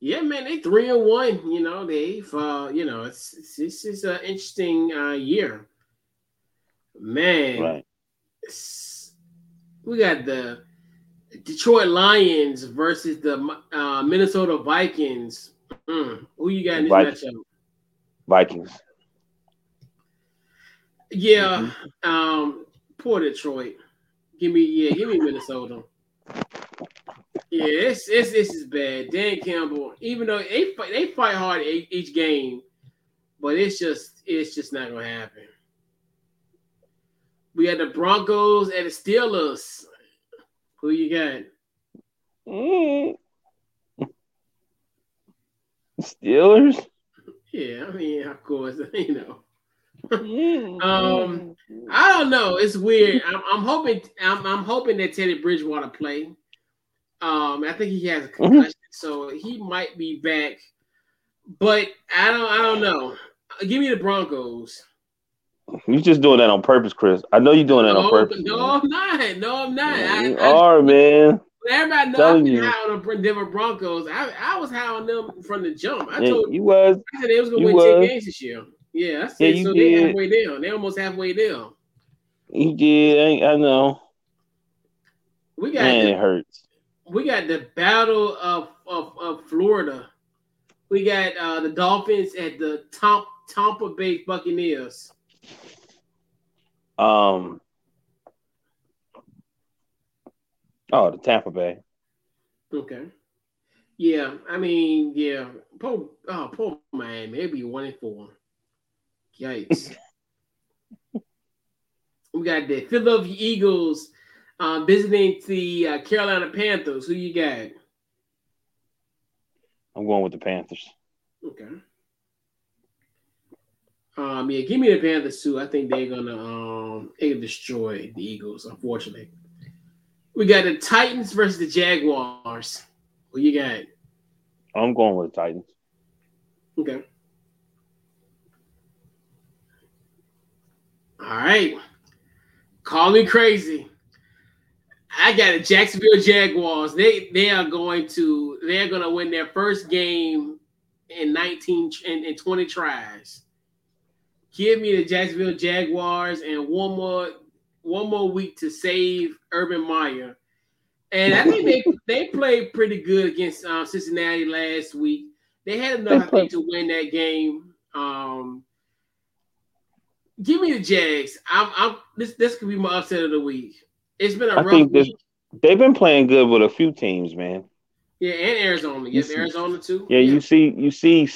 Yeah, man, they three and one. You know they've uh, you know it's, it's this is an interesting uh, year. Man, right. we got the Detroit Lions versus the uh, Minnesota Vikings. Mm, who you got in this Vikings. matchup? Vikings. Yeah, mm-hmm. um, poor Detroit. Give me yeah, give me Minnesota. Yeah, it's, it's this is bad. Dan Campbell, even though they fight, they fight hard each game, but it's just it's just not gonna happen. We had the Broncos and the Steelers. Who you got? Mm. Steelers. Yeah, I mean, of course, you know. Mm. um, I don't know. It's weird. I'm, I'm hoping. I'm, I'm, hoping that Teddy Bridgewater play. Um, I think he has a mm-hmm. concussion, mm-hmm. so he might be back. But I don't. I don't know. Give me the Broncos. You're just doing that on purpose, Chris. I know you're doing that no, on purpose. No, man. I'm not. No, I'm not. I, you I, are, man. Everybody knows I'm high on the Denver Broncos. I, I was high on them from the jump. I yeah, told you was. I said they was gonna win was. ten games this year. Yeah, I said yeah, so. Did. They halfway down. They almost halfway down. You did. I, I know. We got. Man, the, it hurts. We got the battle of of, of Florida. We got uh, the Dolphins at the top Tampa Bay Buccaneers. Um. Oh, the Tampa Bay. Okay. Yeah, I mean, yeah, poor, oh, poor Miami. Maybe be one and four. Yikes. we got the Philadelphia Eagles um, visiting the uh, Carolina Panthers. Who you got? I'm going with the Panthers. Okay. Um, yeah, give me the Panthers too. I think they're gonna um they destroy the Eagles, unfortunately. We got the Titans versus the Jaguars. Who you got? I'm going with the Titans. Okay. All right. Call me crazy. I got the Jacksonville Jaguars. They they are going to they're going to win their first game in 19 in, in 20 tries. Give me the Jacksonville Jaguars and one more one more week to save Urban Meyer. And I think they they played pretty good against um, Cincinnati last week. They had enough I think, to win that game. Um, give me the Jags. I'm, I'm this this could be my upset of the week. It's been a I rough think this, they've been playing good with a few teams, man. Yeah, and Arizona. Yes, Arizona too. Yeah, yeah, you see, you see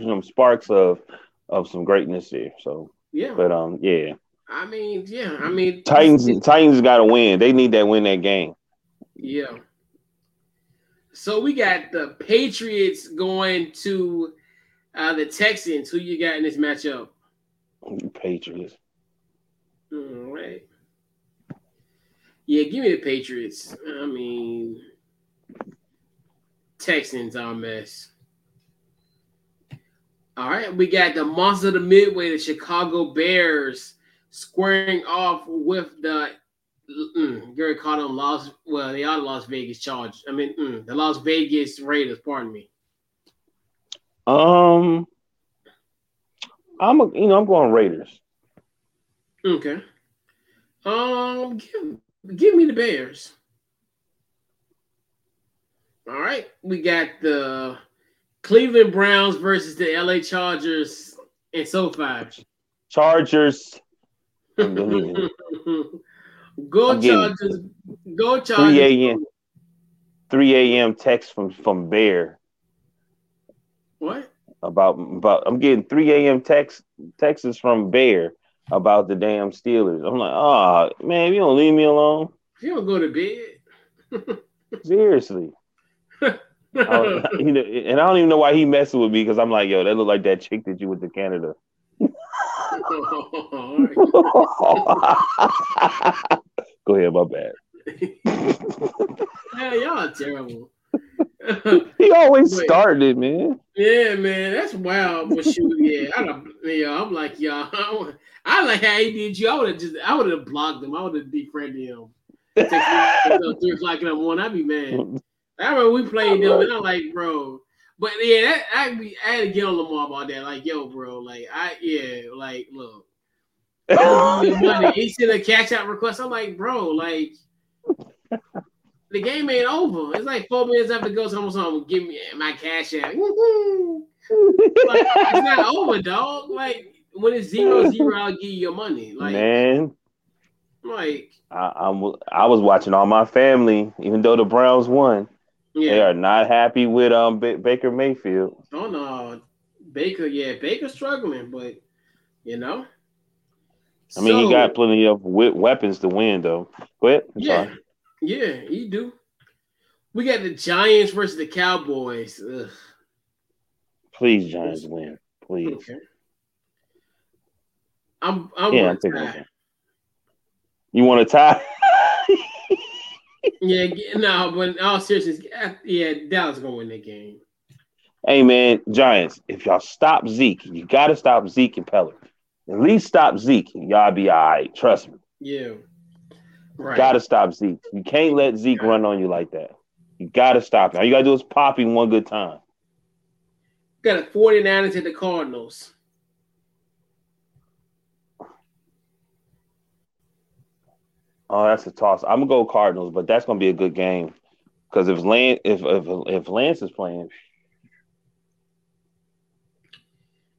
some sparks of of some greatness there. So yeah, but um, yeah. I mean, yeah, I mean, Titans. Titans got to win. They need that win that game. Yeah. So we got the Patriots going to uh, the Texans. Who you got in this matchup? Patriots. All right. Yeah, give me the Patriots. I mean, Texans are a mess. All right, we got the monster of the midway, the Chicago Bears, squaring off with the mm, Gary called them Las. Well, they are the Las Vegas Chargers. I mean, mm, the Las Vegas Raiders. Pardon me. Um, I'm a, you know I'm going Raiders. Okay. Um, give, give me the Bears. All right, we got the Cleveland Browns versus the LA Chargers and SoFi. Chargers. Go Chargers. Go Chargers. 3 a.m. 3 a.m. text from from Bear. What? About about I'm getting 3 a.m. text texts from Bear about the damn Steelers. I'm like, oh man, you don't leave me alone. You don't go to bed. Seriously. I, you know, and I don't even know why he messing with me because I'm like, yo, that look like that chick that you went to Canada. Go ahead, my bad. yeah, y'all are terrible. he always but, started man. Yeah, man, that's wild. But shoot, yeah, I yeah, I'm like, y'all, I like how he did you. I would have just, I would have blocked him. I would have defriended him. Three o'clock in the morning, I'd be mad. I remember we played them, and I'm like, bro. But yeah, that, I be I had to get on Lamar about that. Like, yo, bro, like I yeah, like look. money. He sent a cash out request. I'm like, bro, like the game ain't over. It's like four minutes after go to home. Give me my cash out. like, it's not over, dog. Like when it's zero zero, I'll give you your money. Like man, like I, am I was watching all my family, even though the Browns won. Yeah. They are not happy with um B- Baker Mayfield. Oh no, Baker. Yeah, Baker's struggling, but you know. I mean, so, he got plenty of weapons to win, though. But yeah, sorry. Yeah, he do. We got the Giants versus the Cowboys. Ugh. Please, Giants win, please. Okay. I'm. I'm yeah, I'm tie. You want to tie? yeah, no, but in all seriousness, uh, yeah, Dallas gonna win that game. Hey man, Giants, if y'all stop Zeke, you gotta stop Zeke and Peller. At least stop Zeke, and y'all be all right. Trust me. Yeah. Right. Gotta stop Zeke. You can't let Zeke run on you like that. You gotta stop. All you gotta do is pop him one good time. Got a 49ers at the Cardinals. Oh, that's a toss. I'm gonna go Cardinals, but that's gonna be a good game because if Lance if, if if Lance is playing,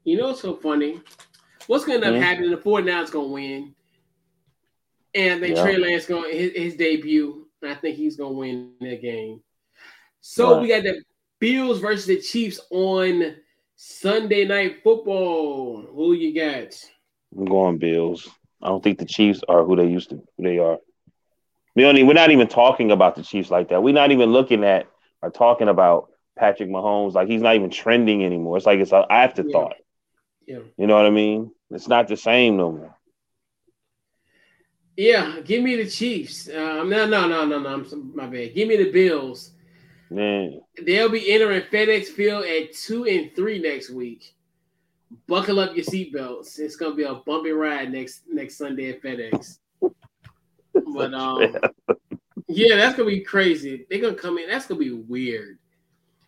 you know, it's so funny. What's gonna end up mm-hmm. happening? The 49ers gonna win, and they yeah. Trey Lance going his, his debut. I think he's gonna win that game. So right. we got the Bills versus the Chiefs on Sunday night football. Who you got? I'm going Bills. I don't think the Chiefs are who they used to who they are. We we're not even talking about the Chiefs like that. We're not even looking at or talking about Patrick Mahomes like he's not even trending anymore. It's like it's an afterthought. Yeah. You know what I mean? It's not the same no more. Yeah, give me the Chiefs. Um, no, no, no, no, no. I'm my bad. Give me the Bills. Man, they'll be entering FedEx Field at two and three next week buckle up your seatbelts. It's gonna be a bumpy ride next next Sunday at FedEx. but um, yeah, that's gonna be crazy. They're gonna come in. That's gonna be weird.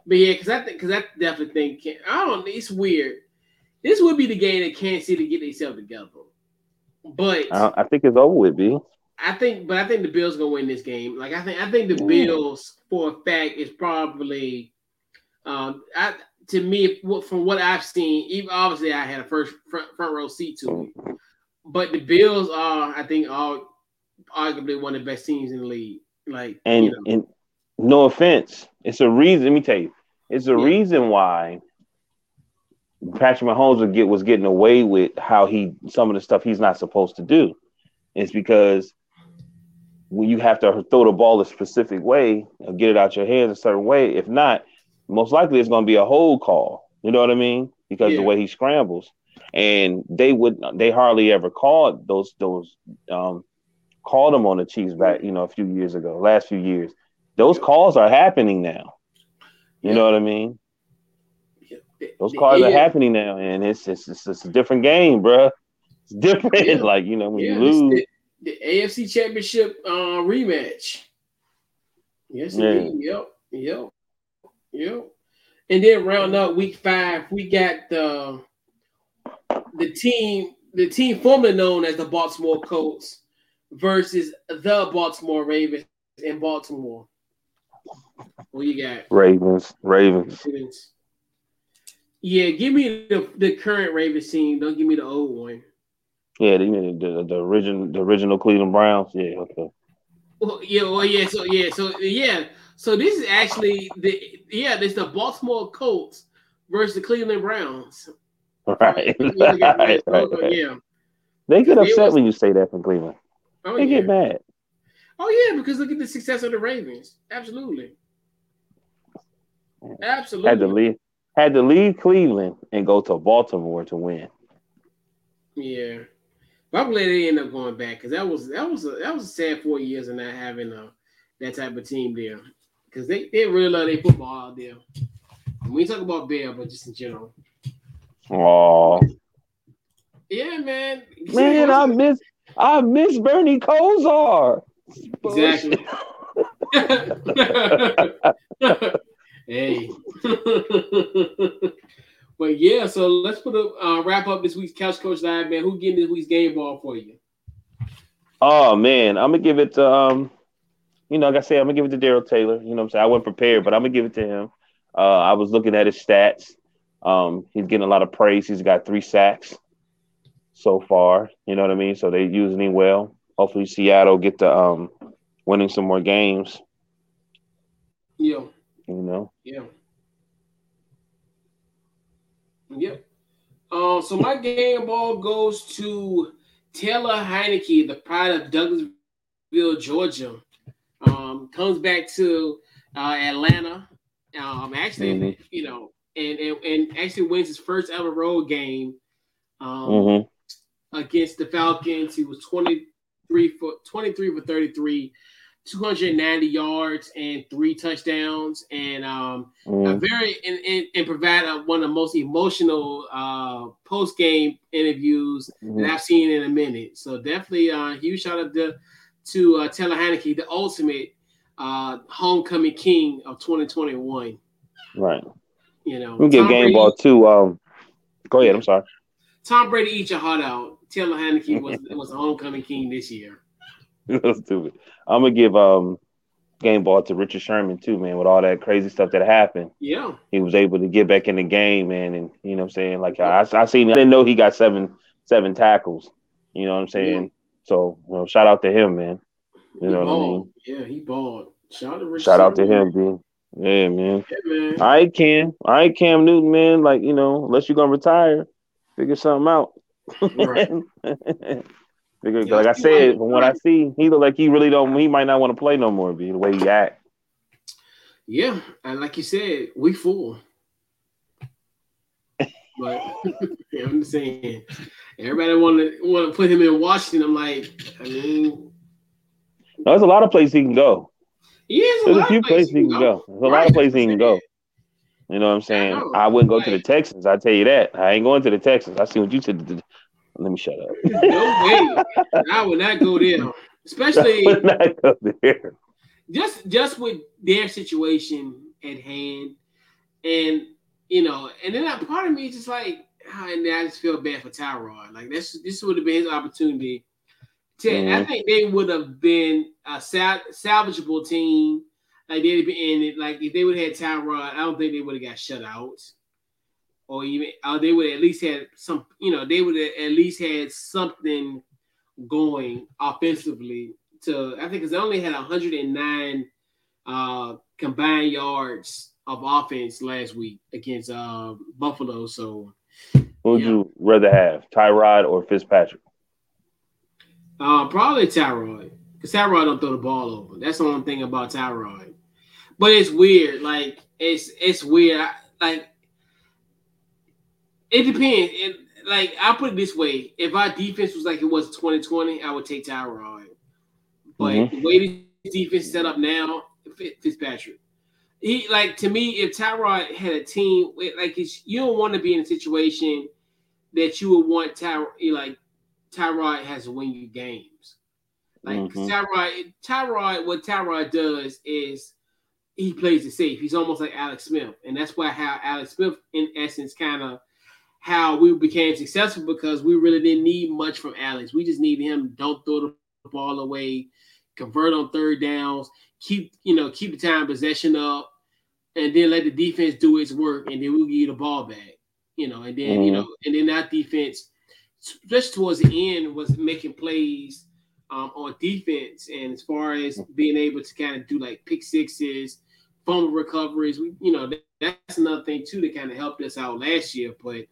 But yeah, because I think because I definitely think I don't. It's weird. This would be the game that Kansas City get themselves together. But I, I, think it's over with, B. I think, but I think the Bills gonna win this game. Like I think, I think the Bills for a fact is probably. Um, I to me, from what I've seen, even obviously I had a first front, front row seat to it, but the Bills are, I think, are arguably one of the best teams in the league. Like, and you know. and no offense, it's a reason. Let me tell you, it's a yeah. reason why Patrick Mahomes was, get, was getting away with how he some of the stuff he's not supposed to do. It's because when you have to throw the ball a specific way, and get it out your hands a certain way. If not, most likely it's going to be a hold call. You know what I mean? Because yeah. the way he scrambles, and they would they hardly ever called those those um called them on the Chiefs back you know a few years ago, last few years. Those calls are happening now. You yeah. know what I mean? Those calls are happening now, and it's it's, it's, it's a different game, bro. It's different. Yeah. like you know when you lose. The, the, AFC Championship uh, rematch. Yes, indeed. Yep. Yep. Yep. And then round up week five, we got the the team, the team formerly known as the Baltimore Colts versus the Baltimore Ravens in Baltimore. What you got? Ravens. Ravens. Ravens. Yeah, give me the, the current Ravens team. Don't give me the old one. Yeah, the the, the original the original Cleveland Browns. Yeah, okay. Well, yeah, well, yeah, so yeah, so yeah, so this is actually the yeah, this the Baltimore Colts versus the Cleveland Browns. Right. right, right, Yeah. They get upset was, when you say that from Cleveland. Oh, they yeah. get mad. Oh yeah, because look at the success of the Ravens. Absolutely. Absolutely. Had to leave had to leave Cleveland and go to Baltimore to win. Yeah. But I'm glad they ended up going back because that was that was a, that was a sad four years of not having a, uh, that type of team there because they, they really love their football out there. And we talk about Bear, but just in general. Oh. Yeah, man. Man, I miss I miss Bernie Kosar. Exactly. hey. but yeah, so let's put a uh, wrap up this week's Couch Coach Live, man. Who getting this week's game ball for you? Oh man, I'm gonna give it to um, you know, like I said, I'm gonna give it to Darrell Taylor. You know what I'm saying? I wasn't prepared, but I'm gonna give it to him. Uh, I was looking at his stats. Um, he's getting a lot of praise. He's got three sacks so far. You know what I mean? So they're using him well. Hopefully Seattle get to um winning some more games. Yeah. You know? Yeah. Yep. Uh, so my game ball goes to Taylor Heinicke, the pride of Douglasville, Georgia. Um, comes back to uh, Atlanta. Um, actually, mm-hmm. you know, and, and, and actually wins his first ever road game um, mm-hmm. against the Falcons. He was 23 for 23 for 33, 290 yards and three touchdowns, and um, mm. a very and, and, and provide a, one of the most emotional uh, post game interviews mm. that I've seen in a minute. So definitely, uh, huge shout out to to uh, Taylor Heinicke, the ultimate uh, homecoming king of 2021. Right. You know, we give game Brady, ball to. Um, go ahead. I'm sorry. Tom Brady, eat your heart out. Taylor Heinicke was was a homecoming king this year. That's stupid. I'm gonna give um game ball to Richard Sherman too, man, with all that crazy stuff that happened. Yeah. He was able to get back in the game, man, and you know what I'm saying? Like I I seen I didn't know he got seven seven tackles. You know what I'm saying? Yeah. So you know, shout out to him, man. You he know balled. what I mean? Yeah, he balled. Shout out to Richard Shout out to him, B. Yeah, man. Yeah, man. All right, Cam. All right, Cam Newton, man. Like, you know, unless you're gonna retire, figure something out. Right. Because, like I said, from what I see, he look like he really don't. He might not want to play no more. Be the way he act. Yeah, and like you said, we fool. But yeah, I'm just saying, everybody want to want to put him in Washington. I'm like, I mean, no, there's a lot of places he can go. Yeah, there's a, few places he can go. go. There's a right. lot of places he can go. You know what I'm saying? I, I wouldn't go like, to the Texans. I tell you that. I ain't going to the Texans. I see what you said. Let me shut up. no way. I would not go there. Especially not go there. Just just with their situation at hand. And you know, and then that part of me is just like, oh, and I just feel bad for Tyrod. Like this this would have been his opportunity. To, mm-hmm. I think they would have been a sal- salvageable team. Like they'd been in it. Like if they would have had Tyrod, I don't think they would have got shut out or even uh, they would at least had some, you know, they would at least had something going offensively. To I think because they only had 109 uh, combined yards of offense last week against uh, Buffalo. So, who would yeah. you rather have, Tyrod or Fitzpatrick? Uh, probably Tyrod, because Tyrod don't throw the ball over. That's the only thing about Tyrod. But it's weird. Like it's it's weird. I, like it depends. It, like I put it this way: if our defense was like it was 2020, I would take Tyrod. But mm-hmm. the way the defense is set up now, Fitzpatrick. He like to me, if Tyrod had a team, like you don't want to be in a situation that you would want Tyrod like Tyrod has to win you games. Like mm-hmm. Tyrod, Tyrod, what Tyrod does is he plays it safe. He's almost like Alex Smith, and that's why how Alex Smith, in essence, kind of how we became successful because we really didn't need much from Alex. We just needed him don't throw the ball away, convert on third downs, keep you know keep the time possession up, and then let the defense do its work, and then we'll give you the ball back. You know, and then mm-hmm. you know, and then that defense, just towards the end, was making plays um, on defense, and as far as being able to kind of do like pick sixes, fumble recoveries. We, you know, that's another thing too that kind of helped us out last year. But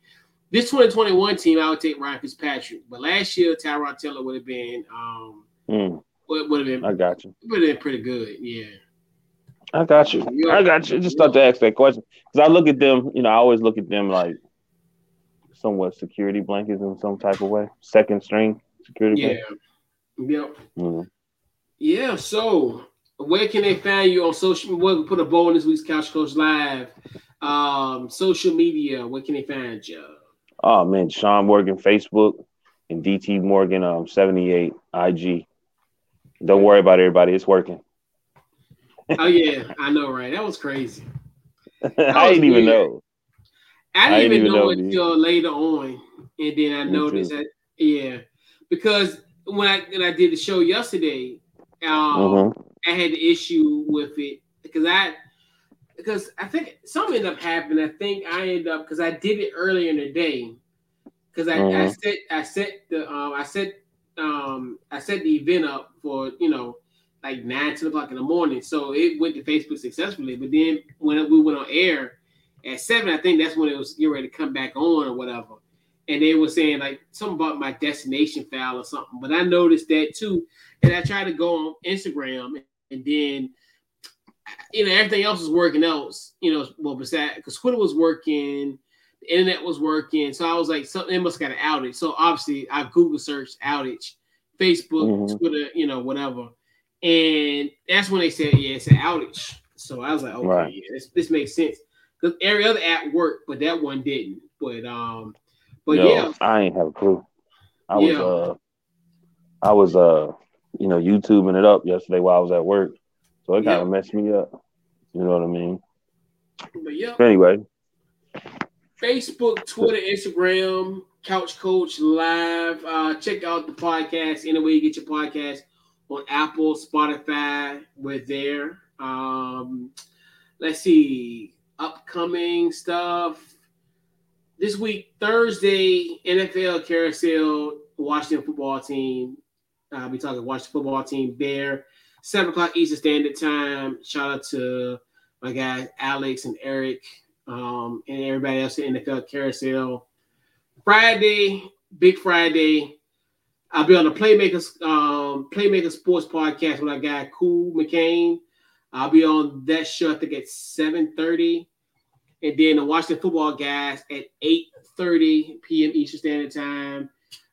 this 2021 team, I would take Ryan Fitzpatrick. But last year, Tyrod Taylor would have been, um, mm. would, have been. I got you. Would have been pretty good. Yeah. I got you. I got you. Just thought to ask that question because I look at them. You know, I always look at them like somewhat security blankets in some type of way, second string security. Yeah. Yep. Mm-hmm. Yeah. So where can they find you on social? We'll put a bow on this week's Couch Coach Live. Um, social media. Where can they find you? Oh man, Sean Morgan Facebook and DT Morgan um 78 IG. Don't worry about everybody, it's working. oh yeah, I know, right? That was crazy. That I didn't even know. I didn't, I didn't even, know, know until later on, and then I Me noticed too. that yeah, because when I when I did the show yesterday, um, mm-hmm. I had the issue with it because I because I think something ended up happening. I think I ended up because I did it earlier in the day because I, mm-hmm. I set I set the um I set um I set the event up for you know like nine ten o'clock in the morning, so it went to Facebook successfully. But then when we went on air at seven, I think that's when it was getting ready to come back on or whatever. And they were saying like something about my destination file or something. But I noticed that too. And I tried to go on Instagram and then you know everything else was working else. You know, well, besides because Twitter was working, the internet was working, so I was like, something must got an outage. So obviously, I Google searched outage, Facebook, mm-hmm. Twitter, you know, whatever, and that's when they said, yeah, it's an outage. So I was like, okay, right. yeah, this, this makes sense because every other app worked, but that one didn't. But um, but Yo, yeah, I ain't have a clue. I was yeah. uh, I was uh you know, YouTubing it up yesterday while I was at work. So it kind of messed me up. You know what I mean? But yeah. anyway. Facebook, Twitter, Instagram, Couch Coach Live. Uh, check out the podcast anyway you get your podcast on Apple, Spotify. We're there. Um, let's see. Upcoming stuff. This week, Thursday, NFL carousel, Washington football team I'll be talking Washington football team there. Seven o'clock Eastern Standard Time. Shout out to my guys Alex and Eric um, and everybody else in the NFL carousel. Friday, Big Friday. I'll be on the Playmakers um, Playmaker Sports Podcast with our guy Cool McCain. I'll be on that show, I think at 7:30. And then the Washington football guys at 8:30 p.m. Eastern Standard Time.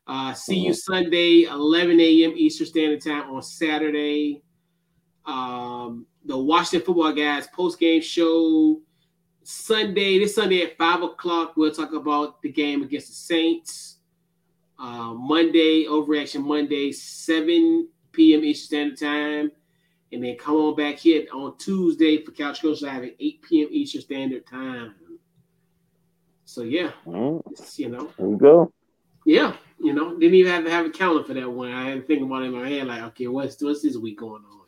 Uh, see you Sunday, 11 a.m. Eastern Standard Time on Saturday. Um, the Washington Football Guys post game show Sunday. This Sunday at five o'clock, we'll talk about the game against the Saints. Uh, Monday, Overreaction Monday, 7 p.m. Eastern Standard Time. And then come on back here on Tuesday for Couch Coach Live at 8 p.m. Eastern Standard Time. So yeah, mm. you know. There you go. Yeah, you know, didn't even have to have a calendar for that one. I had to think about it in my head, like, okay, what's what's this week going on?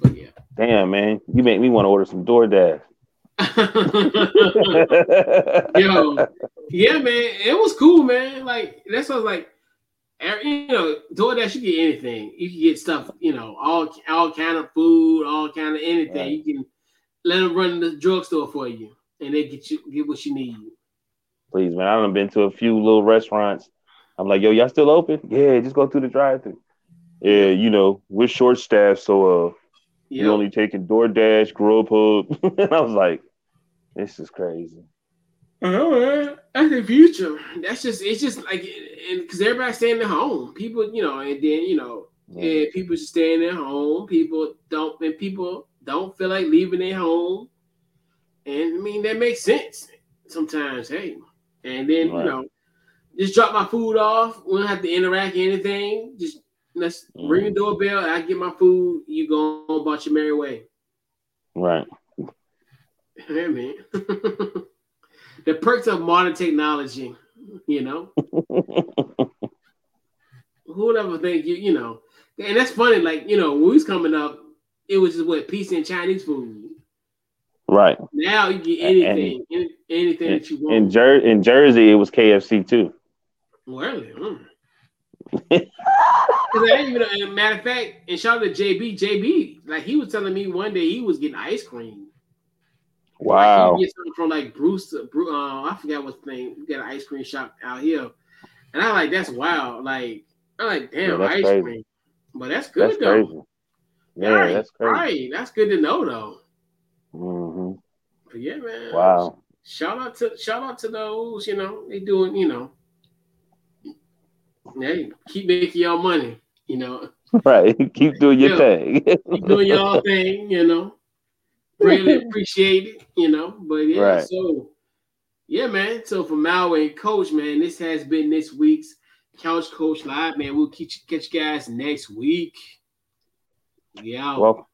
But yeah. Damn, man, you make me want to order some DoorDash. Yo, yeah, man, it was cool, man. Like that's what I was like. you know, DoorDash, you get anything. You can get stuff, you know, all all kind of food, all kind of anything. Right. You can let them run the drugstore for you, and they get you get what you need. Please, man. I've been to a few little restaurants. I'm like, yo, y'all still open? Yeah, just go through the drive-through. Yeah, you know, we're short staffed, so uh, yep. we only taking DoorDash, Grubhub. and I was like, this is crazy. Oh man, that's the future. That's just it's just like and because everybody's staying at home. People, you know, and then you know, yeah. and people just staying at home. People don't and people don't feel like leaving their home. And I mean that makes sense sometimes. Hey, and then right. you know, just drop my food off. We don't have to interact anything. Just let's mm. ring the doorbell. I get my food. You go on about your merry way. Right. Hey man. the perks of modern technology, you know. Who would ever think you, you know? And that's funny, like, you know, when we was coming up, it was just what pizza and Chinese food. Right. Now you get anything, and, anything in, that you want. In, Jer- in Jersey, it was KFC too. Really? Mm. I even know, matter of fact, and shout out to JB, JB, like he was telling me one day he was getting ice cream. Wow. Like, get something from like Bruce, Bruce uh, I forgot what's the name. We got an ice cream shop out here, and I like that's wild. Like I'm like, damn, yeah, ice crazy. cream, but that's good that's though. Crazy. Yeah, right, that's crazy. Right, that's good to know though. Mm-hmm. But yeah, man. Wow. Shout out to shout out to those. You know, they doing. You know, hey, keep making y'all money. You know. Right. Keep doing your yeah. thing. keep doing y'all thing. You know Really appreciate it, you know. But yeah, right. so yeah, man. So for Malway and Coach, man, this has been this week's Couch Coach Live, man. We'll catch, catch you guys next week. Yeah. Well,